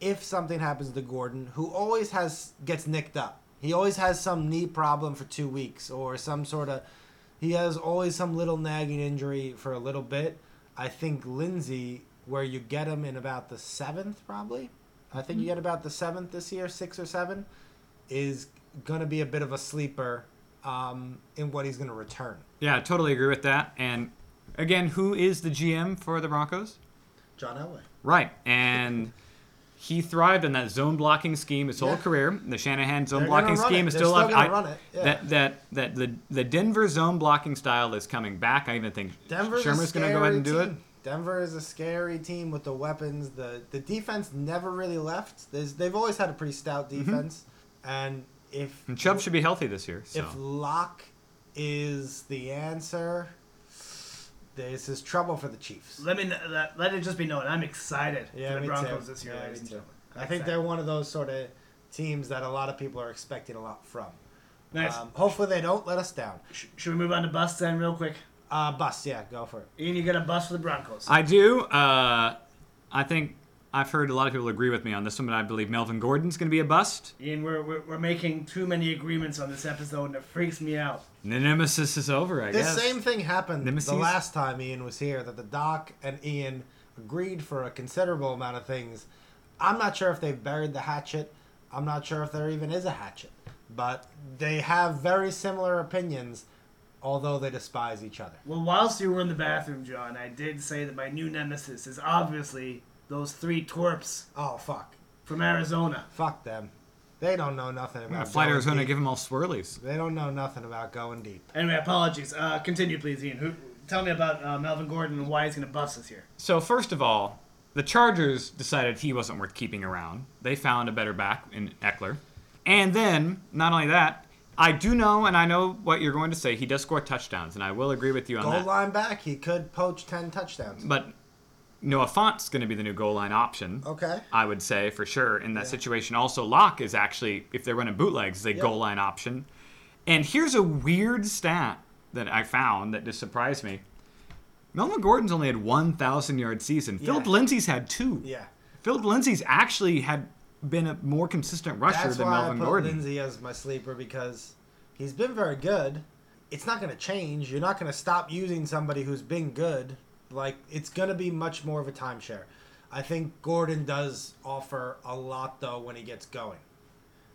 if something happens to gordon who always has gets nicked up he always has some knee problem for two weeks or some sort of he has always some little nagging injury for a little bit i think lindsay where you get him in about the seventh probably i think you get about the seventh this year six or seven is going to be a bit of a sleeper um, in what he's going to return. Yeah, I totally agree with that. And again, who is the GM for the Broncos? John Elway. Right, and He thrived in that zone blocking scheme his whole Yeah. career. The Shanahan zone They're blocking scheme it. is They're still still up. I- run it, yeah. That that that the the Denver zone blocking style is coming back. I even think Denver's Shurmur's going to go ahead and do team. it. Denver is a scary team with the weapons. The the defense never really left. There's, they've always had a pretty stout Mm-hmm. defense, and if And Chubb should be healthy this year. So. if Lock is the answer, this is trouble for the Chiefs. Let me let, let it just be known. I'm excited Yeah, for the Broncos too. this year, Yeah, ladies and gentlemen. I think they're one of those sort of teams that a lot of people are expecting a lot from. nice. Um, hopefully they don't let us down. Sh- should we move on to busts then, real quick? Uh, bust, yeah, go for it. Ian, you got a bust for the Broncos. I do. Uh, I think I've heard a lot of people agree with me on this one, but I believe Melvin Gordon's going to be a bust. Ian, we're, we're, we're making too many agreements on this episode, and it freaks me out. The nemesis is over, I This guess. The same thing happened Nemesis? the last time Ian was here. That the Doc and Ian agreed for a considerable amount of things. I'm not sure if they've buried the hatchet. I'm not sure if there even is a hatchet. But they have very similar opinions, although they despise each other. Well, whilst you were in the bathroom, John, I did say that my new nemesis is obviously those three twerps Oh fuck, from Arizona. fuck them. They don't know nothing I'm gonna about fly to going Arizona, deep. give them all swirlies. They don't know nothing about going deep. Anyway, apologies. Uh, continue, please, Ian. Who, tell me about uh, Melvin Gordon and why he's going to bust this year. So first of all, the Chargers decided he wasn't worth keeping around. They found a better back in Ekeler, and then not only that, I do know, and I know what you're going to say. He does score touchdowns, and I will agree with you on Goal that. line back, he could poach ten touchdowns. But Noah Fant's going to be the new goal line option. Okay. I would say for sure in that Yeah. situation. Also, Lock is actually, if they're running bootlegs, is a Yep. goal line option. And here's a weird stat that I found that just surprised me. Melvin Gordon's only had 1,000 yard season. Yeah. Phillip Lindsay's had two. Yeah. Phillip Lindsay's actually had been a more consistent rusher That's than why Melvin I put Gordon. Lindsay as my sleeper because he's been very good. It's not going to change. You're not going to stop using somebody who's been good. Like it's going to be much more of a timeshare. I think Gordon does offer a lot though when he gets going.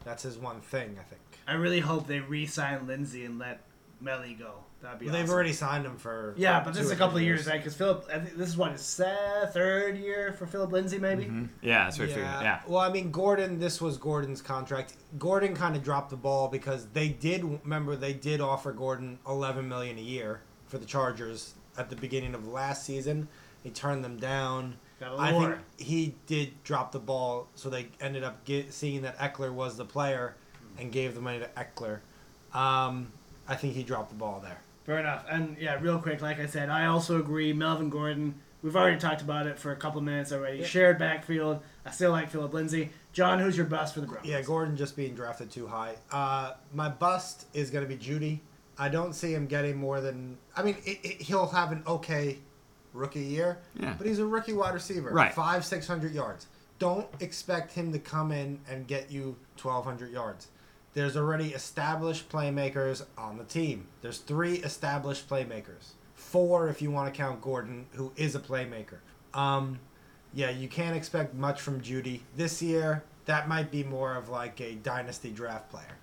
That's his one thing. I think I really hope they re-sign Lindsay and let Melly go. That'd be they've already signed him for Yeah, but this two is a couple of three years, right? Because Phillip, I think this is what his uh, third year for Phillip Lindsay, maybe. Mhm. Yeah, that's what I figured. Yeah. Yeah. Well, I mean, Gordon. This was Gordon's contract. Gordon kind of dropped the ball because they did remember they did offer Gordon 11 million a year for the Chargers at the beginning of last season. He turned them down. Got a I think he did drop the ball, so they ended up get, seeing that Ekeler was the player and gave the money to Ekeler. Um, I think he dropped the ball there. Fair enough. And yeah, real quick, like I said, I also agree. Melvin Gordon. We've already talked about it for a couple of minutes already. Yeah. Shared backfield. I still like Phillip Lindsay. John, who's your bust for the Broncos? Yeah, Gordon just being drafted too high. Uh, my bust is going to be Jeudy. I don't see him getting more than. I mean, it, it, he'll have an okay rookie year, Yeah. but he's a rookie wide receiver. Right. Five, six hundred yards. Don't expect him to come in and get you twelve hundred yards. There's already established playmakers on the team. There's three established playmakers. Four if you want to count Gordon, who is a playmaker. Um, yeah, you can't expect much from Jeudy this year. That might be more of like a dynasty draft player.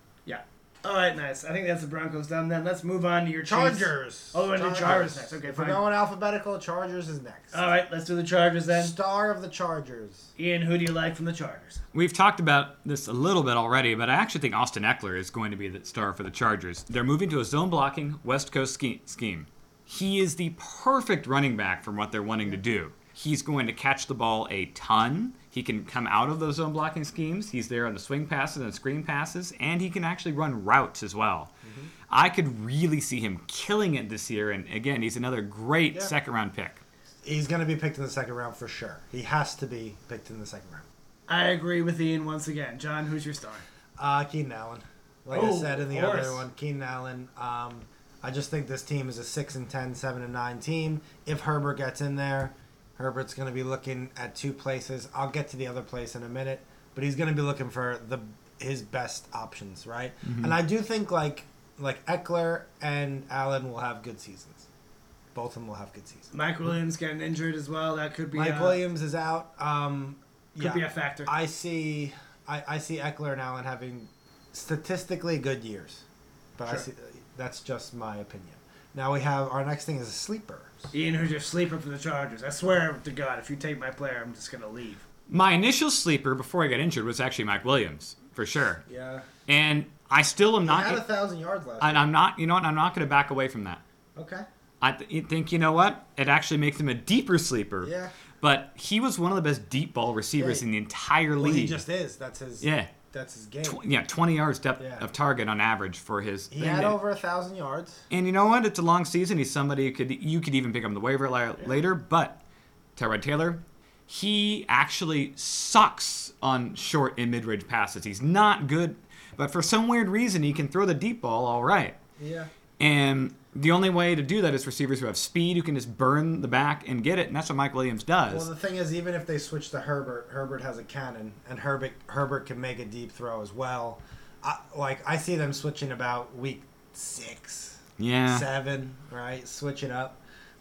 Yeah. All right, nice. I think that's the Broncos done. Then let's move on to your Chiefs. Chargers. Oh, we're gonna Chargers next. Okay, if we're fine. going alphabetical, Chargers is next. All right, let's do the Chargers then. Star of the Chargers. Ian, who do you like from the Chargers? We've talked about this a little bit already, but I actually think Austin Ekeler is going to be the star for the Chargers. They're moving to a zone blocking West Coast scheme. He is the perfect running back from what they're wanting to do. He's going to catch the ball a ton. He can come out of those zone blocking schemes. He's there on the swing passes and screen passes, and he can actually run routes as well. I could really see him killing it this year, and again, he's another great Yeah. second round pick. He's going to be picked in the second round for sure. He has to be picked in the second round. I agree with Ian once again. John, who's your star? Uh, Keenan Allen. Like I Oh, said in the other one, Keenan Allen. Um, I just think this team is a 6 and 10, 7 and 9 team. If Herbert gets in there, Herbert's going to be looking at two places. I'll get to the other place in a minute, but he's going to be looking for the his best options, right? Mm-hmm. And I do think like like Ekeler and Allen will have good seasons. Both of them will have good seasons. Mike Williams getting injured as well. That could be Mike uh, Williams is out. Um, could yeah, be a factor. I see. I, I see Ekeler and Allen having statistically good years, but I see that's just my opinion. Now we have our next thing is a sleeper. Ian, who's your sleeper for the Chargers? I swear to God, if you take my player, I'm just gonna leave. My initial sleeper before I got injured was actually Mike Williams for sure, Yeah. and I still am He not. had a thousand yards left. and I'm not. You know what? I'm not going to back away from that. Okay. I th- think you know what? It actually makes him a deeper sleeper. Yeah. But he was one of the best deep ball receivers Yeah. in the entire Well, league. he just is. That's his. yeah. That's his game. Tw- yeah, 20 yards depth Yeah. of target on average for his. he thing. had over a thousand yards. And you know what? It's a long season. He's somebody who could you could even pick him on the waiver li- later. But Tyrod Taylor, he actually sucks on short and mid range passes. He's not good, but for some weird reason, he can throw the deep ball all right. Yeah. And the only way to do that is receivers who have speed, who can just burn the back and get it. And that's what Mike Williams does. Well, the thing is, even if they switch to Herbert, Herbert has a cannon, and Herbert Herbert can make a deep throw as well. I, like I see them switching about week six, yeah. seven, right? Switching up.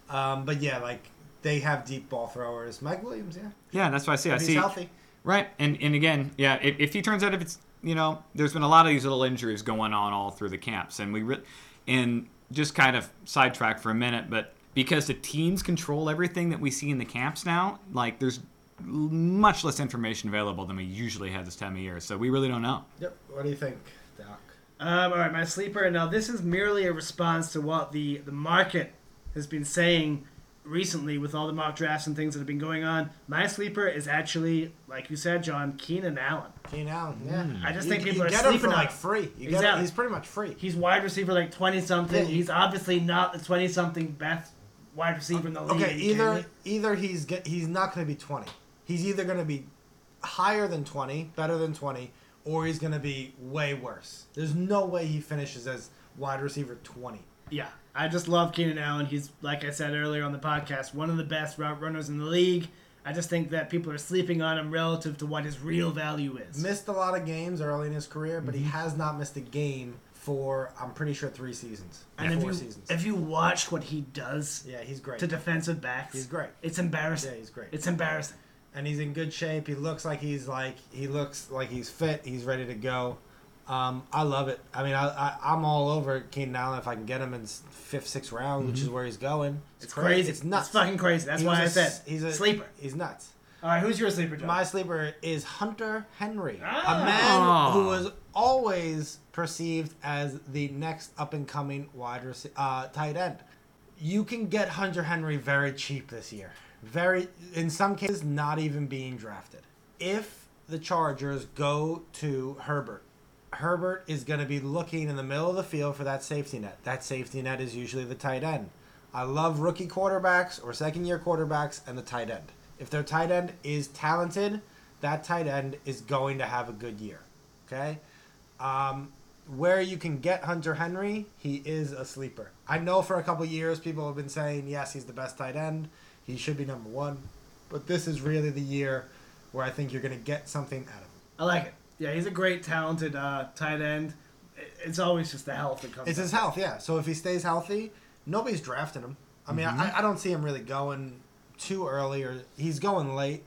Um, but yeah, like they have deep ball throwers. Mike Williams, yeah, Yeah, that's what I see. I If he's see. healthy. Right, and and again, yeah, if, if he turns out if it's you know, there's been a lot of these little injuries going on all through the camps, and we re- and just kind of sidetrack for a minute, but because the teams control everything that we see in the camps now, like there's much less information available than we usually have this time of year, so we really don't know. Yep. What do you think, Doc? Um, all right, my sleeper. Now, this is merely a response to what the, the market has been saying recently with all the mock drafts and things that have been going on. My sleeper is actually, like you said, John, Keenan Allen. Keenan Allen, yeah. Hmm. I just You- think people you are get him sleeping for on like him. free. You get Exactly. him, he's pretty much free. He's wide receiver like 20 something. Yeah. He's obviously not the 20 something best wide receiver in the league. Okay, either either he's get, he's not going to be 20. He's either going to be higher than 20, better than 20, or he's going to be way worse. There's no way he finishes as wide receiver 20. Yeah, I just love Keenan Allen. He's like I said earlier on the podcast, one of the best route runners in the league. I just think that people are sleeping on him relative to what his real value is. Missed a lot of games early in his career, but he mhm. has not missed a game for I'm pretty sure 3 seasons. and if four you seasons. if you watch what he does yeah, he's great. to defensive backs, He's great. It's embarrassing. Yeah, he's great. It's embarrassing. and he's in good shape. He looks like he's like he looks like he's fit. He's ready to go. Um, I love it. I mean, I, I I'm all over Keenan Allen if I can get him in fifth, sixth round, which is where he's going. It's crazy. It's nuts. It's fucking crazy. That's He why I said he's a sleeper. He's nuts. All right, who's your sleeper, John? My sleeper is Hunter Henry, Ah. a man Oh. who was always perceived as the next up and coming wide rec- uh, tight end. You can get Hunter Henry very cheap this year. Very, in some cases, not even being drafted. If the Chargers go to Herbert, Herbert is going to be looking in the middle of the field for that safety net. That safety net is usually the tight end. I love rookie quarterbacks or second year quarterbacks and the tight end. If their tight end is talented, that tight end is going to have a good year. Okay? Um, where you can get Hunter Henry, he is a sleeper. I know for a couple years people have been saying, yes, he's the best tight end. He should be number one. But this is really the year where I think you're going to get something out of him. I like it. Yeah, he's a great, talented uh, tight end. It's always just the health that comes. It's his health, yeah. So if he stays healthy, nobody's drafting him. I mean, I, I don't see him really going too early, or he's going late.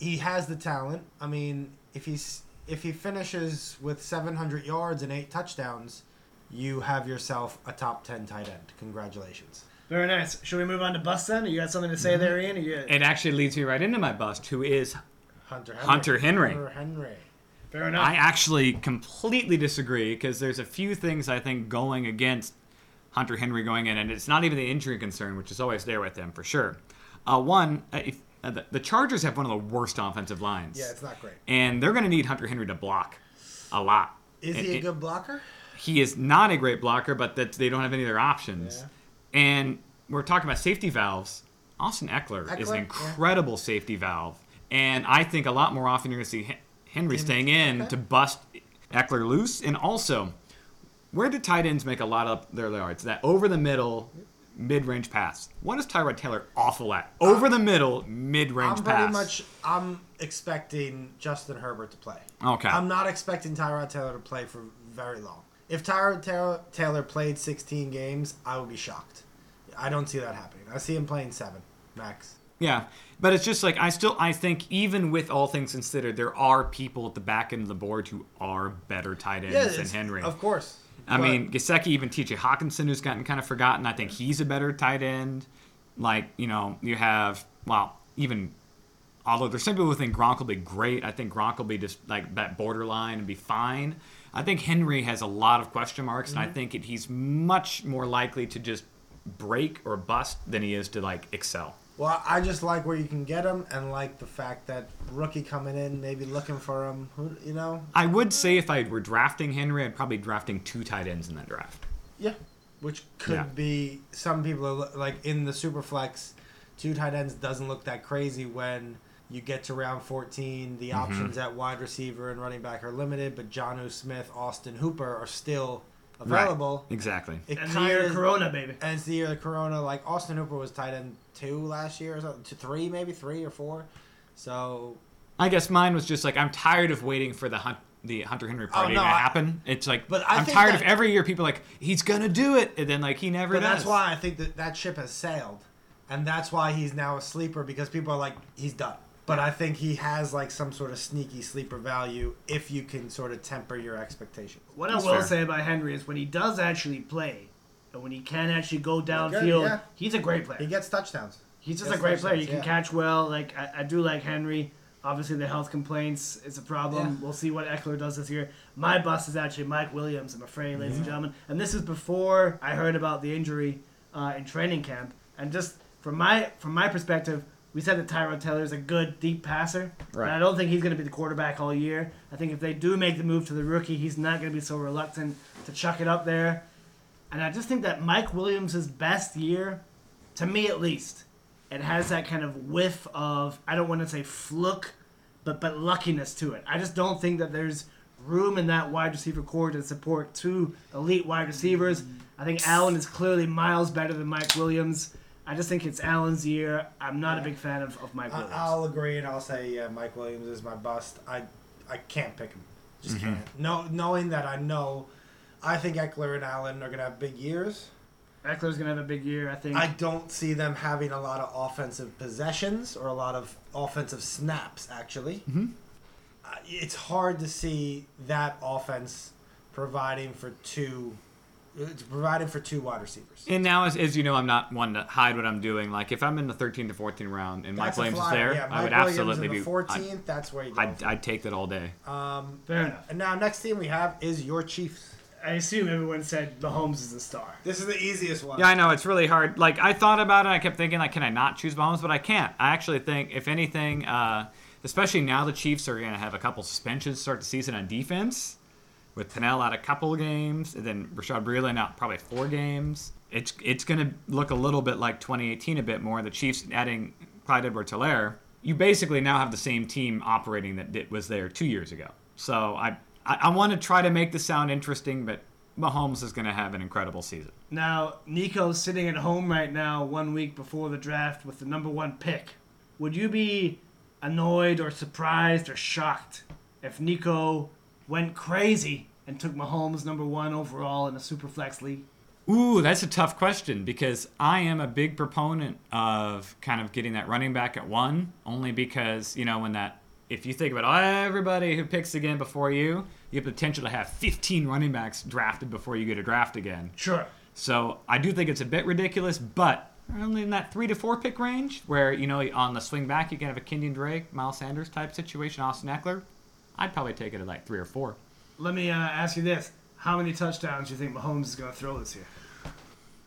He has the talent. I mean, if he's if he finishes with 700 yards and eight touchdowns, you have yourself a top 10 tight end. Congratulations. Very nice. Should we move on to bust then? You got something to say Mm-hmm. there, Ian? Or you... It actually leads me right into my bust, who is Hunter Henry. Hunter Henry. Hunter Henry. Fair enough. I actually completely disagree because there's a few things I think going against Hunter Henry going in, and it's not even the injury concern, which is always there with him for sure. Uh, one, uh, if, uh, the, the Chargers have one of the worst offensive lines, Yeah, it's not great. and they're going to need Hunter Henry to block a lot. Is And- he a good blocker? He is not a great blocker, but that they don't have any other options. Yeah. And we're talking about safety valves. Austin Ekeler, is Ekeler, an yeah. incredible safety valve, and I think a lot more often you're going to see Henry staying in okay. to bust Ekeler loose. And also, where do tight ends make a lot of their yards? That over the middle, mid range pass. What is Tyrod Taylor awful at? Over the middle, mid range I'm pass. pretty much. I'm expecting Justin Herbert to play. Okay. I'm not expecting Tyrod Taylor to play for very long. If Tyrod Taylor, Taylor played 16 games, I would be shocked. I don't see that happening. I see him playing seven max. Yeah, but it's just like I still I think even with all things considered, there are people at the back end of the board who are better tight ends than Henry. Of course. I But- mean, Gesicki, even T.J. Hockenson, who's gotten kind of forgotten. I think he's a better tight end. Like you know, you have well, even although there's some people who think Gronk will be great. I think Gronk will be just like that borderline and be fine. I think Henry has a lot of question marks, and I mm-hmm. think it, he's much more likely to just break or bust than he is to like excel. Well, I just like where you can get him, and like the fact that rookie coming in, maybe looking for him. Who you know? I would say if I were drafting Henry, I'd probably drafting two tight ends in that draft. Yeah, which could Yeah. be some people are like in the super flex, two tight ends doesn't look that crazy when you get to round 14. The mm-hmm. options at wide receiver and running back are limited, but Jonnu Smith, Austin Hooper are still available. Exactly. It And the year of Corona, baby. And it's the year of Corona. Like Austin Hooper was tight end two last year, or something, to three maybe three or four. So I guess mine was just like I'm tired of waiting for the hunt, the Hunter Henry oh, party Oh, no, to I- happen. It's like But I I'm tired that- of every year people are like he's gonna do it, and then like he never But does. that's why I think that that ship has sailed, and that's why he's now a sleeper because people are like, he's done. But I think he has like some sort of sneaky sleeper value if you can sort of temper your expectations. What That's I will fair. say about Henry is when he does actually play, and when he can actually go downfield, yeah. he's a great player. He gets touchdowns. He's just Yes, a great player. right, You can yeah. catch well. Like I, I do like Henry. Obviously, the health complaints is a problem. Yeah. We'll see what Ekeler does this year. My bust is actually Mike Williams. I'm afraid, ladies and gentlemen. And this is before I heard about the injury uh, in training camp. And just from my from my perspective, we said that Tyrod Taylor is a good deep passer. Right. And I don't think he's going to be the quarterback all year. I think if they do make the move to the rookie, he's not going to be so reluctant to chuck it up there. And I just think that Mike Williams' best year, to me at least, it has that kind of whiff of I don't want to say fluke, but but luckiness to it. I just don't think that there's room in that wide receiver core to support two elite wide receivers. I think Allen is clearly miles better than Mike Williams. I just think it's Allen's year. I'm not a big fan of, of Mike I, Williams. I'll agree, and I'll say yeah, Mike Williams is my bust. I I can't pick him. Just Mm-hmm. can't. No, knowing that I know, I think Ekeler and Allen are gonna have big years. Ekeler's gonna have a big year. I think. I don't see them having a lot of offensive possessions or a lot of offensive snaps, actually. Mhm. Uh, it's hard to see that offense providing for two, it's providing for two wide receivers. And now, as, as you know, I'm not one to hide what I'm doing. Like if I'm in the 13 to 14 round and Mike That's Williams is there, Yeah, I would Williams absolutely in the be. 14th. that's where you go. I'd, I'd take that all day. um, Fair enough. and now next team we have is your Chiefs. I assume everyone said Mahomes is the star. This is the easiest one. Yeah, I know it's really hard. Like I thought about it, I kept thinking like, can I not choose Mahomes? But I can't. I actually think, if anything, uh, especially now the Chiefs are going to have a couple suspensions to start the season on defense, with Pennel out a couple games, and then Bashaud Breeland out probably four games. It's it's going to look a little bit like 2018 a bit more. The Chiefs adding Clyde Edwards-Helaire, you basically now have the same team operating that was there two years ago. So I I, I want to try to make this sound interesting, but Mahomes is going to have an incredible season. Now, Nico's sitting at home right now, one week before the draft, with the number one pick. Would you be annoyed or surprised or shocked if Nico went crazy and took Mahomes number one overall in a Superflex league? Ooh, that's a tough question because I am a big proponent of kind of getting that running back at one, only because, you know, when that, if you think about everybody who picks again before you, you have the potential to have 15 running backs drafted before you get a draft again. Sure. So I do think it's a bit ridiculous, but only in that three to four pick range, where, you know, on the swing back, you can have a Kenyon Drake, Miles Sanders type situation, Austin Ekeler, I'd probably take it at like three or four. Let me uh, ask you this: How many touchdowns do you think Mahomes is going to throw this year?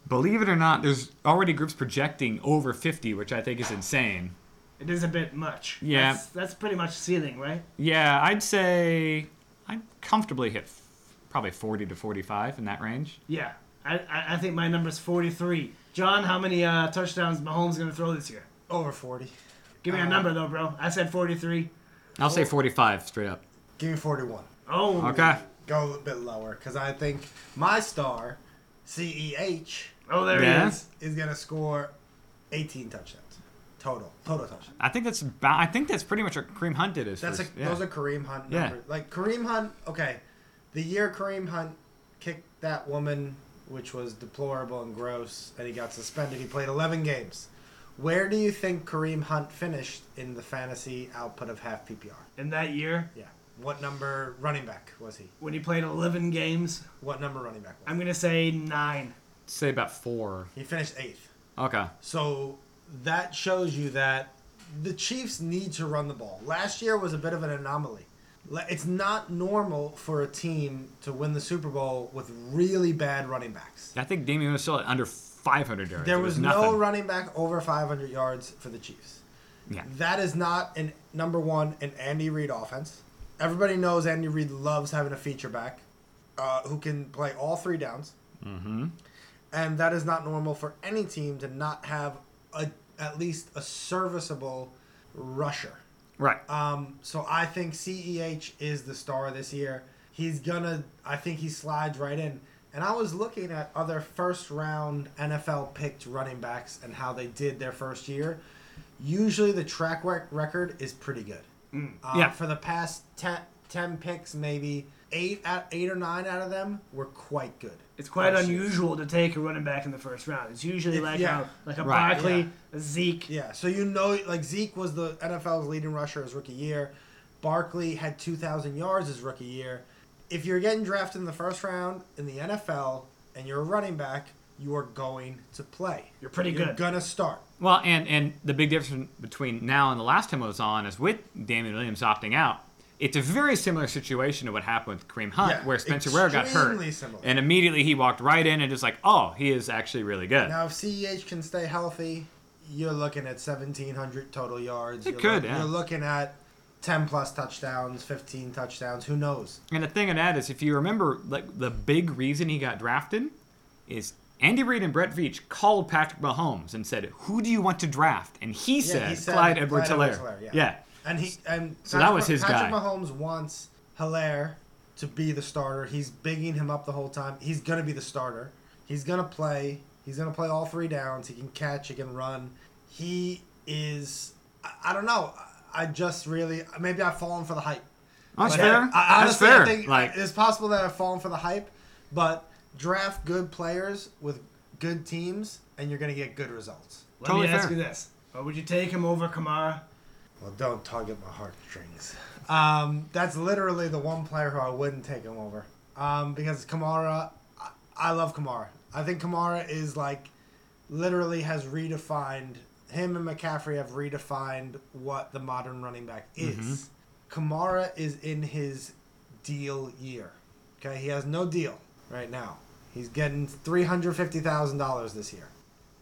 Believe it or not, there's already groups projecting over 50, which I think is insane. It is a bit much. Yeah. That's, that's pretty much ceiling, right? Yeah, I'd say I'd comfortably hit f- probably 40 to 45 in that range. Yeah. I, I, I think my number's 43. John, how many uh, touchdowns Mahomes is going to throw this year? Over 40. Give me a Uh, number, though, bro. I said 43. I'll say 45 straight up. Give me 41. Oh. Okay. Go a bit lower because I think my star, CEH, Oh, there Yeah. he is. is going to score 18 touchdowns. Total. Total touchdowns. I think that's about, I think that's pretty much what Kareem Hunt did. His That's first, a, yeah. those are Kareem Hunt Yeah. numbers. Like Kareem Hunt, okay, the year Kareem Hunt kicked that woman, which was deplorable and gross, and he got suspended. He played 11 games. Where do you think Kareem Hunt finished in the fantasy output of half PPR? In that year, Yeah. What number running back was he? when he played 11 games, What number running back was I'm going to say 9. say about four. he? He finished eighth. Okay. So that shows you that the Chiefs need to run the ball. Last year was a bit of an anomaly. It's not normal for a team to win the Super Bowl with really bad running backs. I think Damien was still at under 500 yards. There It was no running back over 500 yards for the Chiefs. Yeah. That is not an number one an Andy Reid offense. Everybody knows Andy Reid loves having a feature back uh, who can play all three downs. Mm-hmm. And that is not normal for any team to not have a at least a serviceable rusher. Right. Um, so I think CEH is the star this year. He's gonna. I think he slides right in. And I was looking at other first round NFL picked running backs and how they did their first year. Usually the track record is pretty good. Uh, Yeah. For the past 10, 10 picks, maybe eight at eight or nine out of them were quite good. It's quite First year. unusual to take a running back in the first round. It's usually It- like yeah. a like a Right. Barkley, Yeah. a Zeke. Yeah, so you know, like Zeke was the NFL's leading rusher his rookie year. Barkley had 2,000 yards his rookie year. If you're getting drafted in the first round in the NFL and you're a running back, you are going to play. You're pretty good. You're gonna start. Well, and and the big difference between now and the last time I was on is with Damien Williams opting out. It's a very similar situation to what happened with Kareem Hunt, Yeah, where Spencer Ware got hurt, similar. and immediately he walked right in and just like, oh, he is actually really good. Now, if CEH can stay healthy, you're looking at 1,700 total yards. It you're could, look- yeah. You're looking at 10 plus touchdowns, 15 touchdowns. Who knows? And the thing of that is, if you remember, like the big reason he got drafted is Andy Reid and Brett Veach called Patrick Mahomes and said, "Who do you want to draft?" And he said, he said Clyde Edwards-Helaire. Yeah. yeah. And he and So that was his Patrick guy. Mahomes wants Helaire to be the starter. He's bigging him up the whole time. He's gonna be the starter. He's gonna play. He's gonna play all three downs. He can catch. He can run. He is. I, I don't know. I just really maybe I've fallen for the hype. That's Like, fair. I, I That's honestly, fair. I think like, it's possible that I've fallen for the hype, but draft good players with good teams, and you're gonna get good results. Let Totally me ask fair. you this: uh, Would you take him over Kamara? Well, don't target my heartstrings. Um, that's literally the one player who I wouldn't take him over. Um, because Kamara, I, I love Kamara. I think Kamara is like, literally has redefined. Him and McCaffrey have redefined what the modern running back mm-hmm. is. Kamara is in his deal year. Okay, he has no deal right now. He's getting three hundred fifty thousand dollars this year.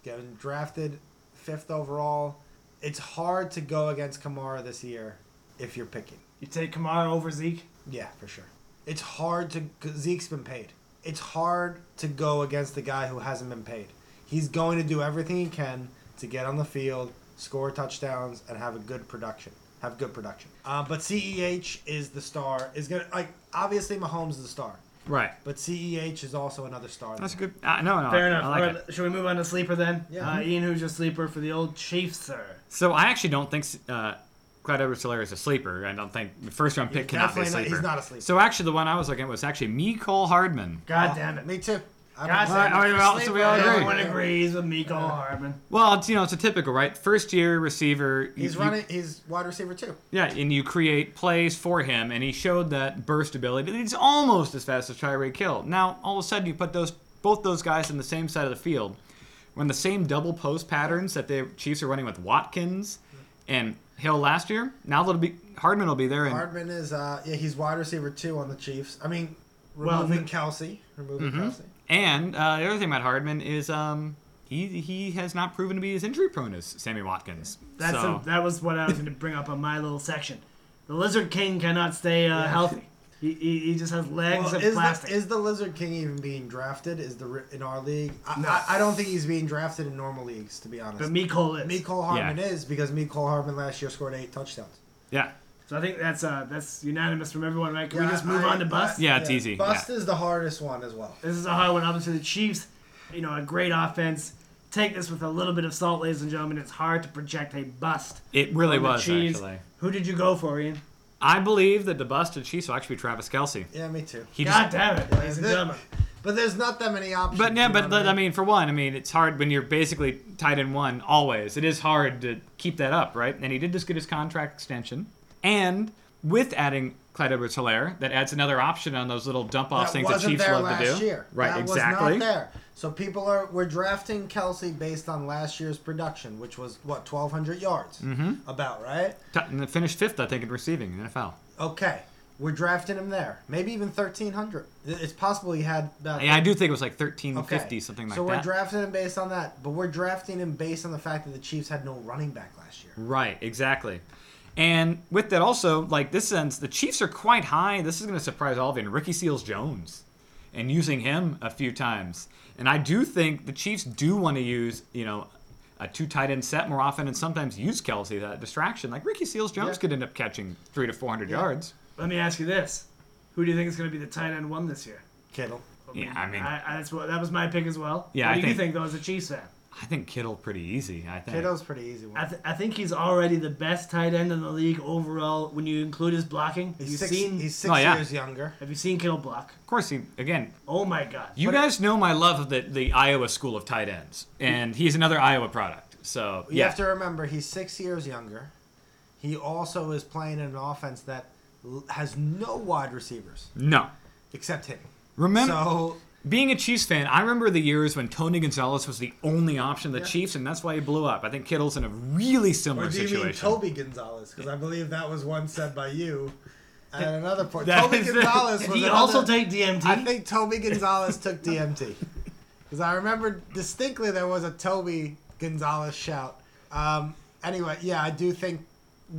Getting drafted fifth overall. It's hard to go against Kamara this year if you're picking. You take Kamara over Zeke? Yeah, for sure. It's hard to. 'cause Zeke's been paid. It's hard to go against the guy who hasn't been paid. He's going to do everything he can to get on the field, score touchdowns, and have a good production. Have good production. Uh, but CEH is the star. Is gonna like obviously Mahomes is the star, right. but CEH is also another star. That's a good. Uh, no, no. Fair I- enough. I like All it. right, should we move on to sleeper then? Yeah. Uh, Ian, who's your sleeper for the old Chiefs, sir? So I actually don't think uh, Clyde Edwards Helaire is a sleeper. I don't think the first round pick He's cannot be a definitely not- sleeper. he's not a sleeper. So actually, the one I was looking at was actually Mecole Hardman. God Oh, damn it. Me too. I God don't- damn it. All right, well, so we all agree. Everyone agrees with Mecole Hardman. Well, it's you know it's a typical right first year receiver. you- He's you- running. He's wide receiver too. Yeah, and you create plays for him, and he showed that burst ability. He's almost as fast as Tyreek Hill. Now, all of a sudden, you put those both those guys in the same side of the field, when the same double post patterns that the Chiefs are running with Watkins and Hill last year. Now that'll be Hardman will be there, and Hardman is. Uh, yeah, he's wide receiver two on the Chiefs. I mean, Well, removing Kelce. Removing Mm-hmm. Kelce. And uh, the other thing about Hardman is um, he he has not proven to be as injury prone as Sammy Watkins. That's so, a, that was what I was going to bring up on my little section. The Lizard King cannot stay uh, Yeah. healthy. He, he, he just has legs Well, of is plastic. the, is the Lizard King even being drafted? Is the in our league? I, No. I, I don't think he's being drafted in normal leagues. To be honest, but Mecole is. Mecole Hardman Yeah. is because Mecole Hardman last year scored eight touchdowns. yeah, So I think that's uh, that's unanimous from everyone, right? Can we just move I- on to Bust? I- Yeah, it's easy, Bust is the hardest one as well. This is a hard one. Obviously, the Chiefs, you know, a great offense. Take this with a little bit of salt, ladies and gentlemen. It's hard to project a bust. it really was Chiefs. actually. Who did you go for, Ian? I believe that the bust of Chiefs will actually be Travis Kelce. Yeah, me too. He God just, damn it, ladies and gentlemen. But there's not that many options. But yeah, but what I mean, for one, I mean, it's hard when you're basically tied in one always. It is hard to keep that up, right? And he did just get his contract extension, and with adding Clyde Edwards-Helaire, that adds another option on those little dump off that things that Chiefs there love last to do. year. Right, that exactly. Was not there. So people are we're drafting Kelce based on last year's production, which was what twelve hundred yards, mm-hmm. about right. And finished fifth, I think, in receiving in the NFL. Okay, we're drafting him there, maybe even thirteen hundred. It's possible he had. About Yeah, I do think it was like thirteen Okay. fifty, something like that. so we're that. drafting him based on that, but we're drafting him based on the fact that the Chiefs had no running back last year. Right, exactly. And with that also, like this sense, the Chiefs are quite high. This is going to surprise all of you. And Ricky Seals Jones, and using him a few times. And I do think the Chiefs do want to use, you know, a two tight end set more often, and sometimes use Kelce that distraction. Like Ricky Seals Jones Yeah. could end up catching three to four hundred Yeah. yards. Let me ask you this: Who do you think is going to be the tight end one this year? Kittle. Yeah, I mean- I, I, that's what that was my pick as well. Yeah, what I do you think- think though as a Chiefs fan? I think Kittle pretty easy. I think. Kittle's pretty easy one. I, th- I think he's already the best tight end in the league overall when you include his blocking. Have you six, seen? he's six Oh, yeah. years younger. have you seen Kittle block? Of course, he again. Oh my God! You But it- guys know my love of the the Iowa school of tight ends, and he's another Iowa product. So You yeah, have to remember he's six years younger. He also is playing in an offense that has no wide receivers no. except him. Remember, So being a Chiefs fan, I remember the years when Tony Gonzalez was the only option the Yeah. Chiefs, and that's why he blew up. I think Kittle's in a really similar Or do you situation. mean Toby Gonzalez? Because I believe that was one said by you at another point. That Toby Gonzalez Did was he another, also take DMT? I think Toby Gonzalez took DMT. Because I remember distinctly there was a Toby Gonzalez shout. Um, anyway, yeah, I do think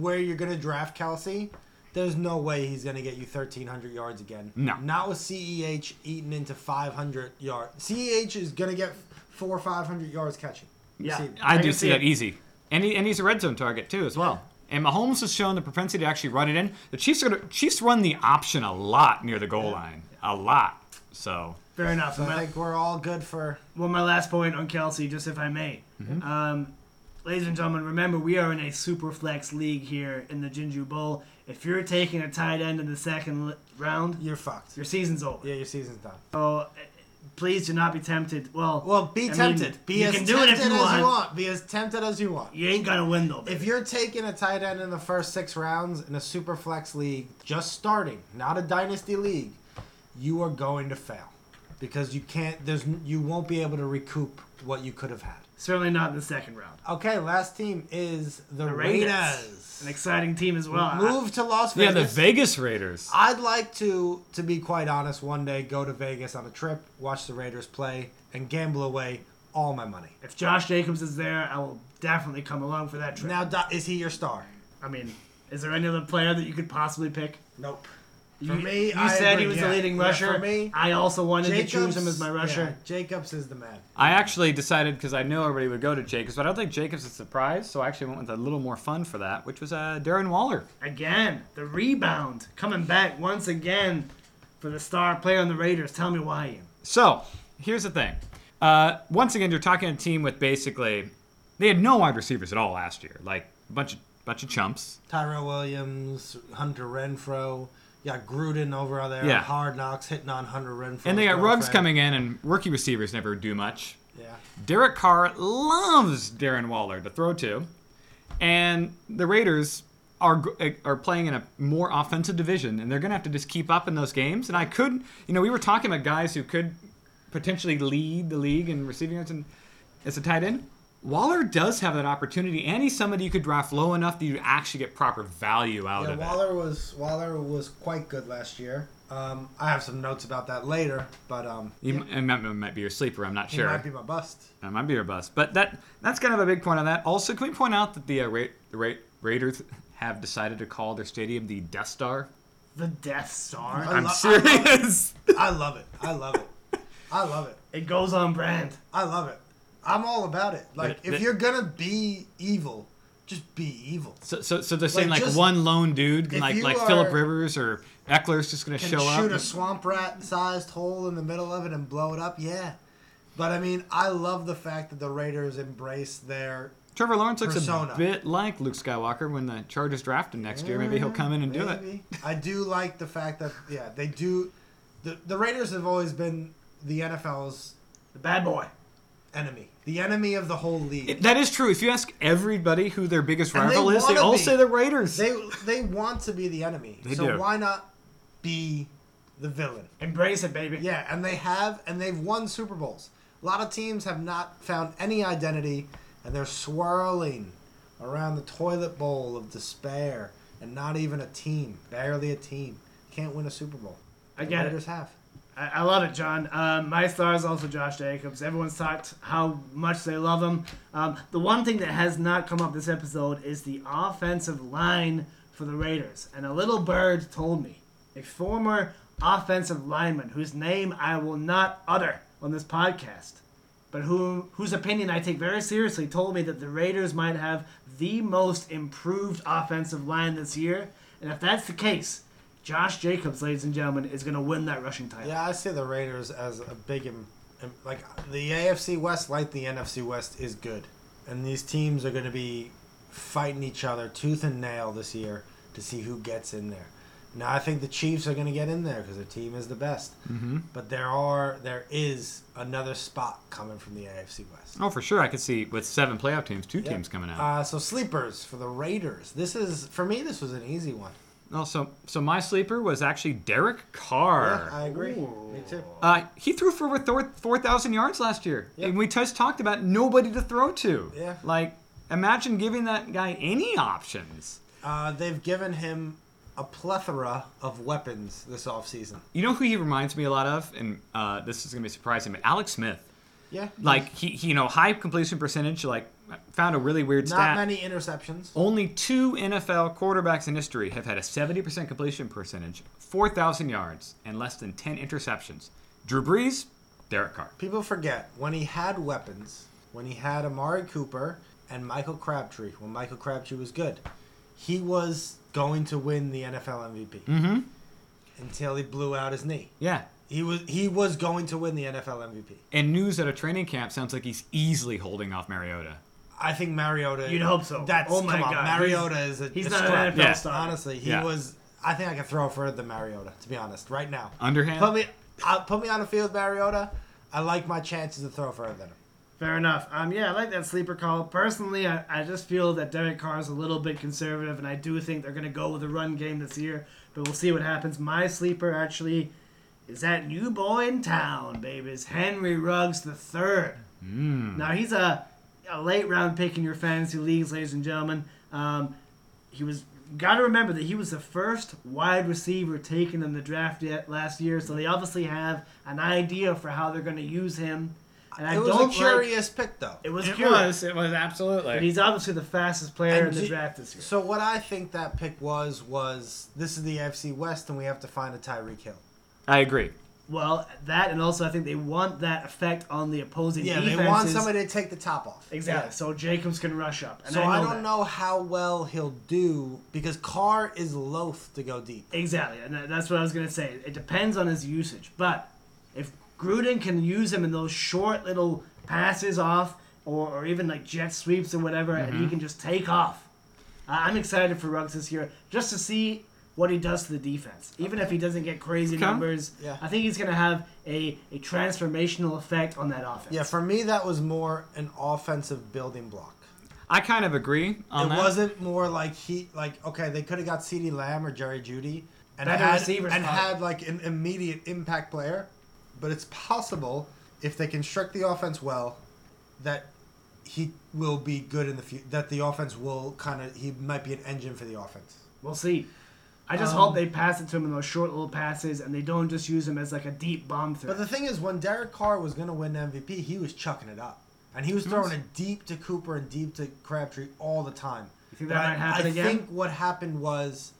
where you're going to draft Kelce, there's no way he's going to get you 1,300 yards again. No. Not with CEH eating into 500 yards. CEH is going to get four or 500 yards catching. Yeah. See, I, I do see see that it. easy, and he, and he's a red zone target too as well. And Mahomes has shown the propensity to actually run it in. The Chiefs are gonna, Chiefs run the option a lot near the goal line, a lot. So Fair enough. So I think we're all good for. well, my last point on Kelce, just if I may. Mm-hmm. Um, ladies and gentlemen, remember we are in a super flex league here in the Jinju Bowl. If you're taking a tight end in the second round, You're fucked. your season's over. Yeah, your season's done. So uh, please do not be tempted. Well, Well, be I mean, tempted. be you as can do it tempted if you as want. you want. Be as tempted as you want. you ain't gonna win though. If you're taking a tight end in the first six rounds in a super flex league, just starting, not a dynasty league, you are going to fail because you can't. There's you won't be able to recoup what you could have had. Certainly not in the second round. Okay, last team is the, The Raiders. Raiders. An exciting team as well. Move to Las Vegas. yeah, the Vegas Raiders. I'd like to, to be quite honest, one day go to Vegas on a trip, watch the Raiders play, and gamble away all my money. if Josh Jacobs is there, I will definitely come along for that trip. Now, is he your star? I mean, is there any other player that you could possibly pick? Nope. You, me, you I said he was yeah. the leading Yeah, rusher. for me, I also wanted to choose him as my rusher. yeah, Jacobs is the man. I actually decided because I knew everybody would go to Jacobs, but I don't think Jacobs is a surprise, so I actually went with a little more fun for that, which was uh, Darren Waller. Again, the rebound coming back once again for the star player on the Raiders. Tell me why, Ian. So here's the thing. Uh, once again, you're talking a team with basically they had no wide receivers at all last year, like a bunch of bunch of chumps. Tyrell Williams, Hunter Renfrow. You got Gruden over there. Yeah. Hard knocks hitting on Hunter Renfrow. And they got Ruggs coming in, and rookie receivers never do much. Yeah. Derek Carr loves Darren Waller to throw to, and the Raiders are eh, are playing in a more offensive division, and they're going to have to just keep up in those games. And I could, you know, we were talking about guys who could potentially lead the league in receiving yards and as a tight end. Waller does have that opportunity, and he's somebody you could draft low enough that you actually get proper value out Yeah, of it. Waller was Waller was quite good last year. Um, I have some notes about that later, but um, He yeah, m- and that might be your sleeper. I'm not he sure. might be my bust. That might be your bust. But that that's kind of a big point on that. Also, can we point out that the uh, Ra- the Ra- Raiders have decided to call their stadium the Death Star? The Death Star. I I'm lo- I love serious. I love it. I love it. I love it. [LAUGHS] It goes on brand. I love it. I'm all about it. Like, But- if you're gonna be evil, just be evil. so, so, so they're saying Like, like, just- one lone dude, like like are- Philip Rivers or Ekeler's just gonna show shoot up. Shoot a swamp rat sized hole in the middle of it and blow it up. Yeah. But I mean, I love the fact that the Raiders embrace their Trevor Lawrence looks persona. a bit like Luke Skywalker when the Chargers draft him next year. Maybe he'll come in and do it. I do like the fact that yeah, they do. The the Raiders have always been the NFL's The bad boy. enemy, the enemy of the whole league. It- That is true. If you ask everybody who their biggest And they rival is, they wanna all be. say the Raiders. they they want to be the enemy. They so do. why not be the villain? Embrace it, baby. Yeah, and they have, and they've won Super Bowls. A lot of teams have not found any identity, and they're swirling around the toilet bowl of despair, and not even a team, barely a team. Can't win a Super Bowl. I The get it. Raiders have. I, I love it, John. Um, my star is also Josh Jacobs. Everyone's talked how much they love him. Um, the one thing that has not come up this episode is the offensive line for the Raiders. And a little bird told me, a former offensive lineman whose name I will not utter on this podcast, but who whose opinion I take very seriously, told me that the Raiders might have the most improved offensive line this year. And if that's the case, Josh Jacobs, ladies and gentlemen, is going to win that rushing title. Yeah, I see the Raiders as a big, im- im- like the AFC West, like the NFC West, is good, and these teams are going to be fighting each other tooth and nail this year to see who gets in there. Now, I think the Chiefs are going to get in there because their team is the best, Mm-hmm. but there are there is another spot coming from the AFC West. Oh, for sure. I could see with seven playoff teams, two Yeah. teams coming out. Uh, so sleepers for the Raiders. This is for me. This was an easy one. Also, so so my sleeper was actually Derek Carr. Yeah, I agree. Ooh. Me too. Uh, he threw for over thor- 4,000 yards last year. Yep. And we just talked about nobody to throw to. Yeah. Like, imagine giving that guy any options. Uh, they've given him a plethora of weapons this offseason. You know who he reminds me a lot of? And uh, this is going to be surprising, but Alex Smith. Yeah. Like, he, he, you know, high completion percentage, like, found a really weird Not stat. Not many interceptions. Only two NFL quarterbacks in history have had a 70% completion percentage, 4,000 yards, and less than 10 interceptions. Drew Brees, Derek Carr. People forget when he had weapons, when he had Amari Cooper and Michael Crabtree, when Michael Crabtree was good, he was going to win the NFL MVP Mm-hmm. until he blew out his knee. Yeah. He was he was going to win the NFL MVP. And news at a training camp sounds like he's easily holding off Mariota. I think Mariota. You'd hope so. That's Oh my come on, God, Mariota is a. He's a not scrub. an NFL Yeah. star. Honestly, he Yeah. was. I think I could throw further than Mariota. To be honest, right now. Underhand? Put me, uh, put me on the field, with Mariota. I like my chances to throw further than him. Fair enough. Um, yeah, I like that sleeper call. Personally, I, I just feel that Derek Carr is a little bit conservative, and I do think they're going to go with a run game this year. But we'll see what happens. My sleeper actually is that new boy in town, babies, Henry Ruggs the third. Mm. Now he's a, a late round pick in your fantasy leagues, ladies and gentlemen. Um, he was got to remember that he was the first wide receiver taken in the draft yet last year, so they obviously have an idea for how they're going to use him. And I it was don't a like- curious pick, though. it was It curious. was. It was But absolutely. he's obviously the fastest player And in the do- draft this year. So what I think that pick was was this is the AFC West, and we have to find a Tyreek Hill. I agree. Well, that and also I think they want that effect on the opposing Yeah, defenses. they want somebody to take the top off. exactly. Yeah. So Jacobs can rush up. And So I, I, don't that. know how well he'll do because Carr is loath to go deep. Exactly, and that's what I was gonna say. It depends on his usage, but if Gruden can use him in those short little passes off, or, or even like jet sweeps or whatever, and Mm-hmm. he can just take off, I'm excited for Ruggs this year just to see what he does to the defense. Even if he doesn't get crazy Okay. numbers, Yeah. I think he's gonna have a, a transformational effect on that offense. Yeah, for me that was more an offensive building block. I kind of agree on it that. wasn't more like he like okay they could have got CeeDee Lamb or Jerry Jeudy and Better had and probably. had like an immediate impact player, but it's possible if they construct the offense well that he will be good in the future. That the offense will kind of he might be an engine for the offense. We'll see. I just Um, hope they pass it to him in those short little passes, and they don't just use him as like a deep bomb threat. But the thing is, when Derek Carr was going to win MVP, he was chucking it up. And he was throwing it deep to Cooper and deep to Crabtree all the time. You think that But might happen I again? think what happened was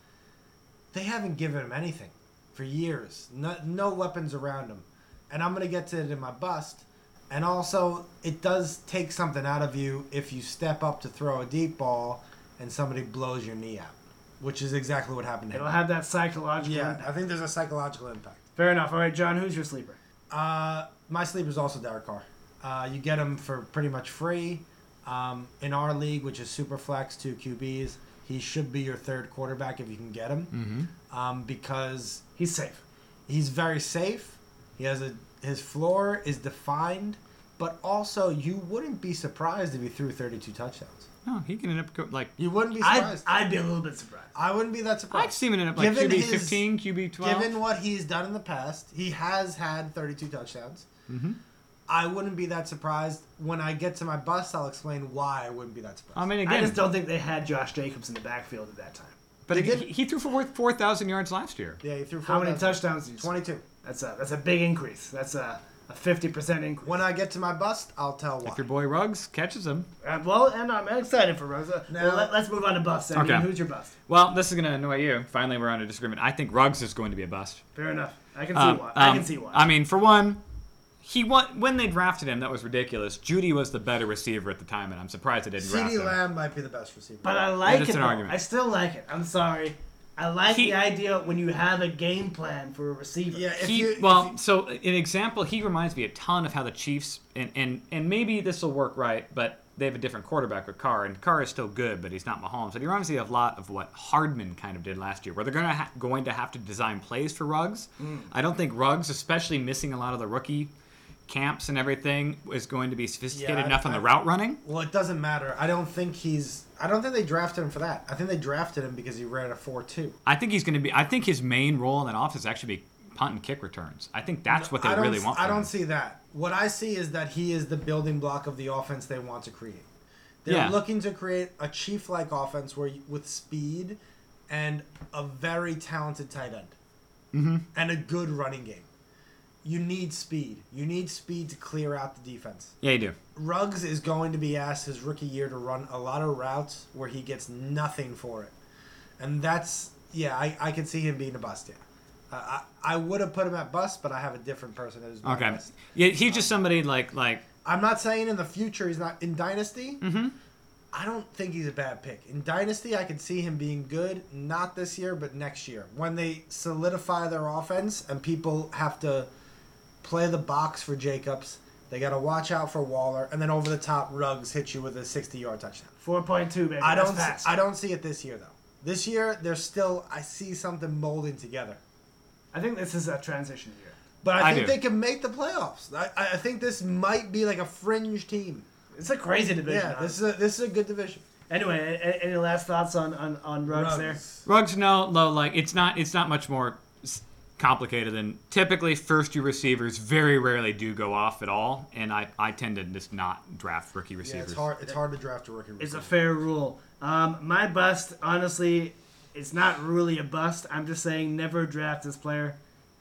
they haven't given him anything for years. No, no weapons around him. And I'm going to get to it in my bust. And also, it does take something out of you if you step up to throw a deep ball and somebody blows your knee out, which is exactly what happened to It'll him. have that psychological Yeah, impact. I think there's a psychological impact. Fair enough. All right, John, who's your sleeper? Uh, my sleeper is also Derek Carr. Uh, you get him for pretty much free. Um, in our league, which is super flex, two QBs, he should be your third quarterback if you can get him. Mm-hmm. Um, because He's safe. he's very safe. He has a his floor is defined, but also you wouldn't be surprised if he threw 32 touchdowns. No, he can end up go, like. You wouldn't be I'd, surprised. I, I'd be a little bit surprised. I wouldn't be that surprised. I'd see him end up like Given QB his- 15, QB 12. Given what he's done in the past, he has had 32 touchdowns. mm-hmm. I wouldn't be that surprised. When I get to my bus, I'll explain why I wouldn't be that surprised. I mean, I again, just don't think they had Josh Jacobs in the backfield at that time. but They again, did- he, he threw for four thousand yards last year. yeah, he threw How many 4,000. touchdowns did you score? 22. That's a that's a big increase. That's a a fifty percent increase. When I get to my bust, I'll tell why. If your boy Ruggs catches him, Uh, well, and I'm excited for Rosa. Now- well, let, us move on to bust. I mean, Okay. who's your bust? well, this is gonna annoy you. Finally, we're on a disagreement. I think Ruggs is going to be a bust. Fair enough. I can see Um, why. I um, can see why. I mean, for one, he won, when they drafted him. That was ridiculous. Jeudy was the better receiver at the time, and I'm surprised they didn't draft CeeDee him. Lamb might be the best receiver. but I like that's it. an argument. I still like it. I'm sorry. I like He- the idea when you have a game plan for a receiver. yeah, if he, you, if well, you- so an example, he reminds me a ton of how the Chiefs and and and maybe this will work right, but they have a different quarterback with Carr, and Carr is still good, but he's not Mahomes. But he reminds me of a lot of what Hardman kind of did last year, where they're gonna ha- going to have to design plays for Ruggs. Mm. I don't think Ruggs, especially missing a lot of the rookie camps and everything, is going to be sophisticated Yeah, I- enough on the route running. well, it doesn't matter. I don't think he's. I don't think they drafted him for that. I think they drafted him because he ran a four-two. I think he's going to be. I think his main role in that offense is actually be punt and kick returns. I think that's what they really want. I don't him. see that. What I see is that he is the building block of the offense they want to create. They're Yeah. looking to create a chief-like offense where you, with speed and a very talented tight end Mm-hmm. and a good running game. You need speed. You need speed to clear out the defense. Yeah, you do. Ruggs is going to be asked his rookie year to run a lot of routes where he gets nothing for it, and that's yeah. I, I can see him being a bust. Yeah, uh, I I would have put him at bust, but I have a different person as my Okay. bust. Yeah, he's just somebody like like I'm not saying in the future he's not in dynasty. Mhm. I don't think he's a bad pick in dynasty. I could see him being good, not this year, but next year when they solidify their offense and people have to play the box for Jacobs. They got to watch out for Waller, and then over the top, Ruggs hit you with a 60-yard touchdown. Four point two, baby. I That's don't. fast. See, I don't see it this year though. This year, there's still. I see something molding together. I think this is a transition year. But I, I think do. they can make the playoffs. I, I think this might be like a fringe team. It's a crazy division. Yeah, this is a, this is a good division. Anyway, a- a- any last thoughts on on on Ruggs there? Ruggs. No, no, like it's not. It's not much more s- complicated than typically first year receivers. Very rarely do go off at all, and I I tend to just not draft rookie Yeah, receivers. it's hard. It's hard to draft a rookie. It's a fair rule. Um, my bust, honestly, it's not really a bust. I'm just saying never draft this player.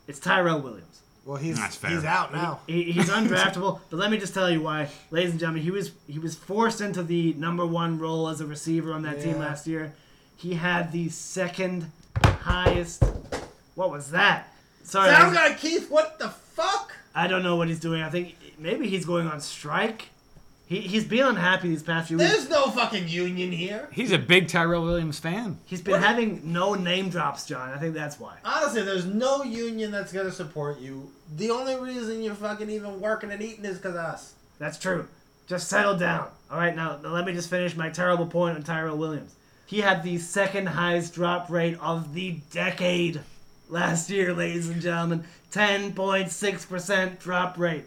It's Tyrell Williams. Well, he's That's fair. he's out now. He, he's undraftable, [LAUGHS] but let me just tell you why, ladies and gentlemen. He was he was forced into the number one role as a receiver on that team last year. He had the second highest. What was that? Sorry, Sound ladies- guy Keith, what the fuck? I don't know what he's doing. I think maybe he's going on strike. He he's been unhappy these past few weeks. There's no fucking union here. He's a big Tyrell Williams fan. He's been having no name drops, John. I think that's why. Honestly, there's no union that's gonna support you. The only reason you're fucking even working and eating is because of us. That's true. Just settle down. All right, now, now let me just finish my terrible point on Tyrell Williams. He had the second highest drop rate of the decade last year, ladies and gentlemen. 10.6% drop rate.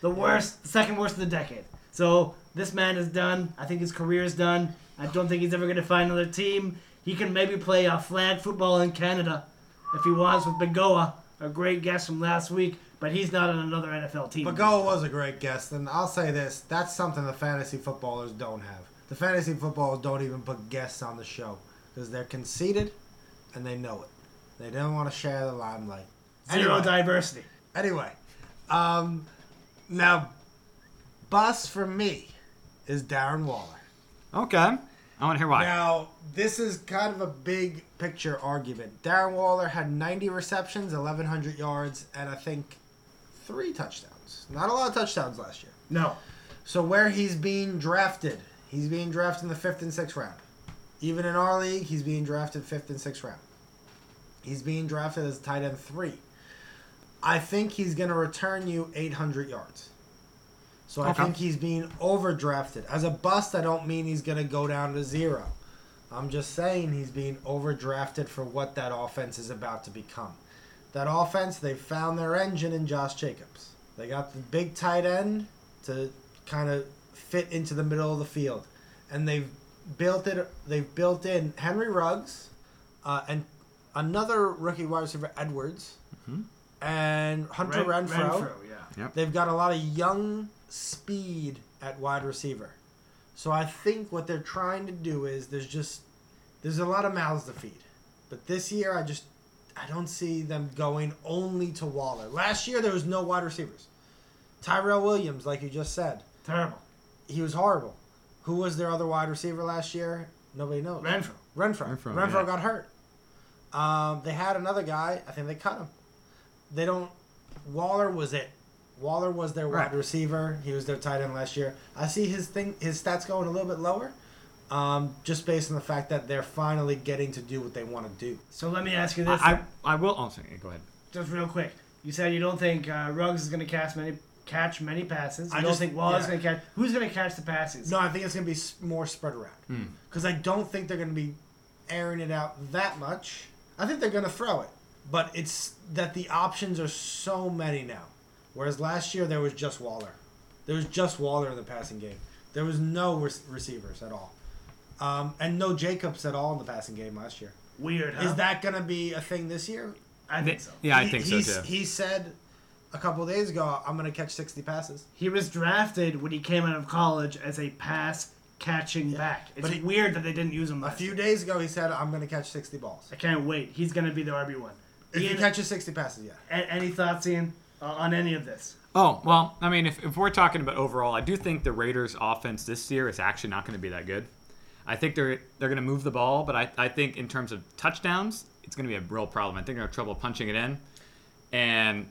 The worst, second worst of the decade. So this man is done. I think his career is done. I don't think he's ever going to find another team. He can maybe play a flag football in Canada if he wants with Bagoa, a great guest from last week, but he's not on another NFL team. Bagoa was a great guest, and I'll say this: that's something the fantasy footballers don't have. The fantasy footballers don't even put guests on the show because they're conceited, and they know it. They don't want to share the limelight. Zero Anyway. diversity. Anyway, um, now, bus for me is Darren Waller. Okay, I want to hear why. Now, this is kind of a big picture argument. Darren Waller had 90 receptions, 1,100 yards, and I think three touchdowns. Not a lot of touchdowns last year. No. So where he's being drafted, he's being drafted in the fifth and sixth round. Even in our league, he's being drafted fifth and sixth round. He's being drafted as tight end three. I think he's going to return you 800 yards. So I think he's being overdrafted. As a bust, I don't mean he's going to go down to zero. I'm just saying he's being overdrafted for what that offense is about to become. That offense, they found their engine in Josh Jacobs. They got the big tight end to kind of fit into the middle of the field, and they've built it. They've built in Henry Ruggs, uh, and another rookie wide receiver Edwards, mm-hmm. and Hunter Ren- Renfrow, Renfrow, yeah. Yep. They've got a lot of young speed at wide receiver. So I think what they're trying to do is there's just there's a lot of mouths to feed. But this year I just I don't see them going only to Waller. Last year there was no wide receivers. Tyrell Williams, like you just said, Terrible. he was horrible. Who was their other wide receiver last year? Nobody knows. Renfrow. Renfrow. Renfrow, Renfrow, yeah. got hurt. Um, they had another guy. I think they cut him. They don't. Waller was it. Waller was their wide receiver. He was their tight end last year. I see his thing, his stats going a little bit lower, um, just based on the fact that they're finally getting to do what they want to do. So let me ask you this. I, I, I will. Oh, sorry. Go ahead. just real quick. You said you don't think uh, Ruggs is going to catch many catch many passes. You I don't just- think Waller's yeah. going to catch. Who's going to catch the passes? No, I think it's going to be more spread around Hmm. because I don't think they're going to be airing it out that much. I think they're going to throw it, but it's that the options are so many now. Whereas last year there was just Waller, there was just Waller in the passing game. There was no re- receivers at all, um, and no Jacobs at all in the passing game last year. Weird, huh? Is that going to be a thing this year? I think so. Yeah, I He- think so too. He said a couple of days ago, "I'm going to catch 60 passes." He was drafted when he came out of college as a pass catching back. It's but he- weird that they didn't use him. A few year. days ago, he said, "I'm going to catch 60 balls." I can't wait. He's going to be the RB one. If he catches 60 passes, yeah. a- any thoughts, Ian, uh, on any of this? Oh well, I mean, if, if we're talking about overall, I do think the Raiders' offense this year is actually not going to be that good. I think they're they're going to move the ball, but I, I think in terms of touchdowns, it's going to be a real problem. I think they're going to have trouble punching it in, and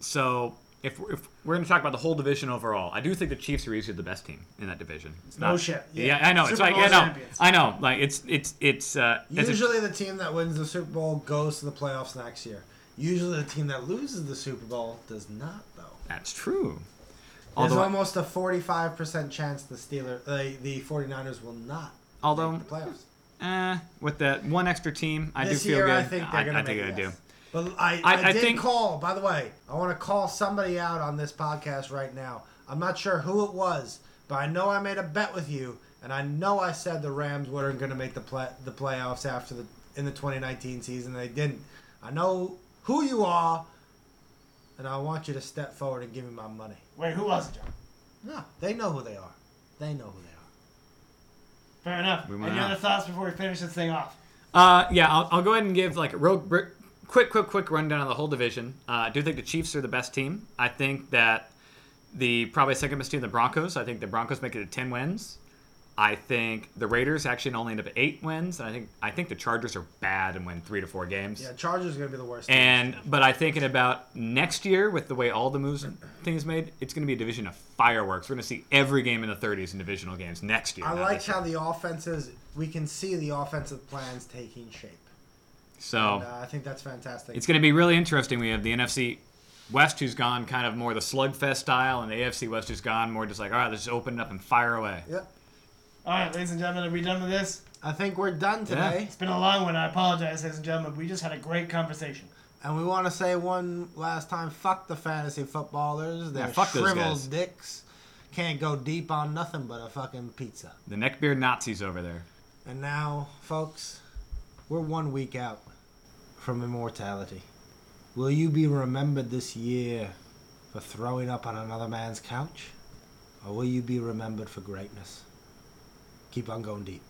so if we're, if we're going to talk about the whole division overall, I do think the Chiefs are easily the best team in that division. It's No not- shit. Yeah, I know. it's Super like Bowl yeah, no, champions. I know. Like it's it's it's uh, as a- Usually, the team that wins the Super Bowl goes to the playoffs next year. Usually, the team that loses the Super Bowl does not, though. that's true. There's almost a 45% chance the Steelers, uh, the 49ers will not although the playoffs. eh, with that one extra team, I this do feel year, good. I think they're going I to make they it. do. But I, I- I, I did think- call, by the way, I want to call somebody out on this podcast right now. I'm not sure who it was, but I know I made a bet with you, and I know I said the Rams weren't going to make the play, the playoffs after the in the 2019 season. They didn't. I know who you are, and I want you to step forward and give me my money. Wait, who was it, John? No, they know who they are. They know who they are. Fair enough. Any out. other thoughts before we finish this thing off? Uh, yeah, I'll, I'll go ahead and give like a real br- quick, quick, quick rundown of the whole division. Uh, I do think the Chiefs are the best team. I think that the probably second best team, the Broncos. I think the Broncos make it to ten wins. I think the Raiders actually only end up at eight wins, and I think I think the Chargers are bad and win three to four games. Yeah, Chargers are going to be the worst. team. And but I think in about next year, with the way all the moves and things made, it's going to be a division of fireworks. We're going to see every game in the 30s in divisional games next year. I like this year. how the offenses. We can see the offensive plans taking shape. So. And, uh, I think that's fantastic. It's going to be really interesting. We have the NFC West, who's gone kind of more the slugfest style, and the AFC West, who's gone more just like, all right, let's just open it up and fire away. Yep. All right, ladies and gentlemen, are we done with this? I think we're done today. Yeah. It's been a long one. I apologize, ladies and gentlemen. We just had a great conversation. And we want to say one last time fuck the fantasy footballers. They're Yeah, fuck those shriveled guys. dicks. Can't go deep on nothing but a fucking pizza. The neckbeard Nazis over there. And now, folks, we're one week out from immortality. Will you be remembered this year for throwing up on another man's couch? Or will you be remembered for greatness? Keep on going deep.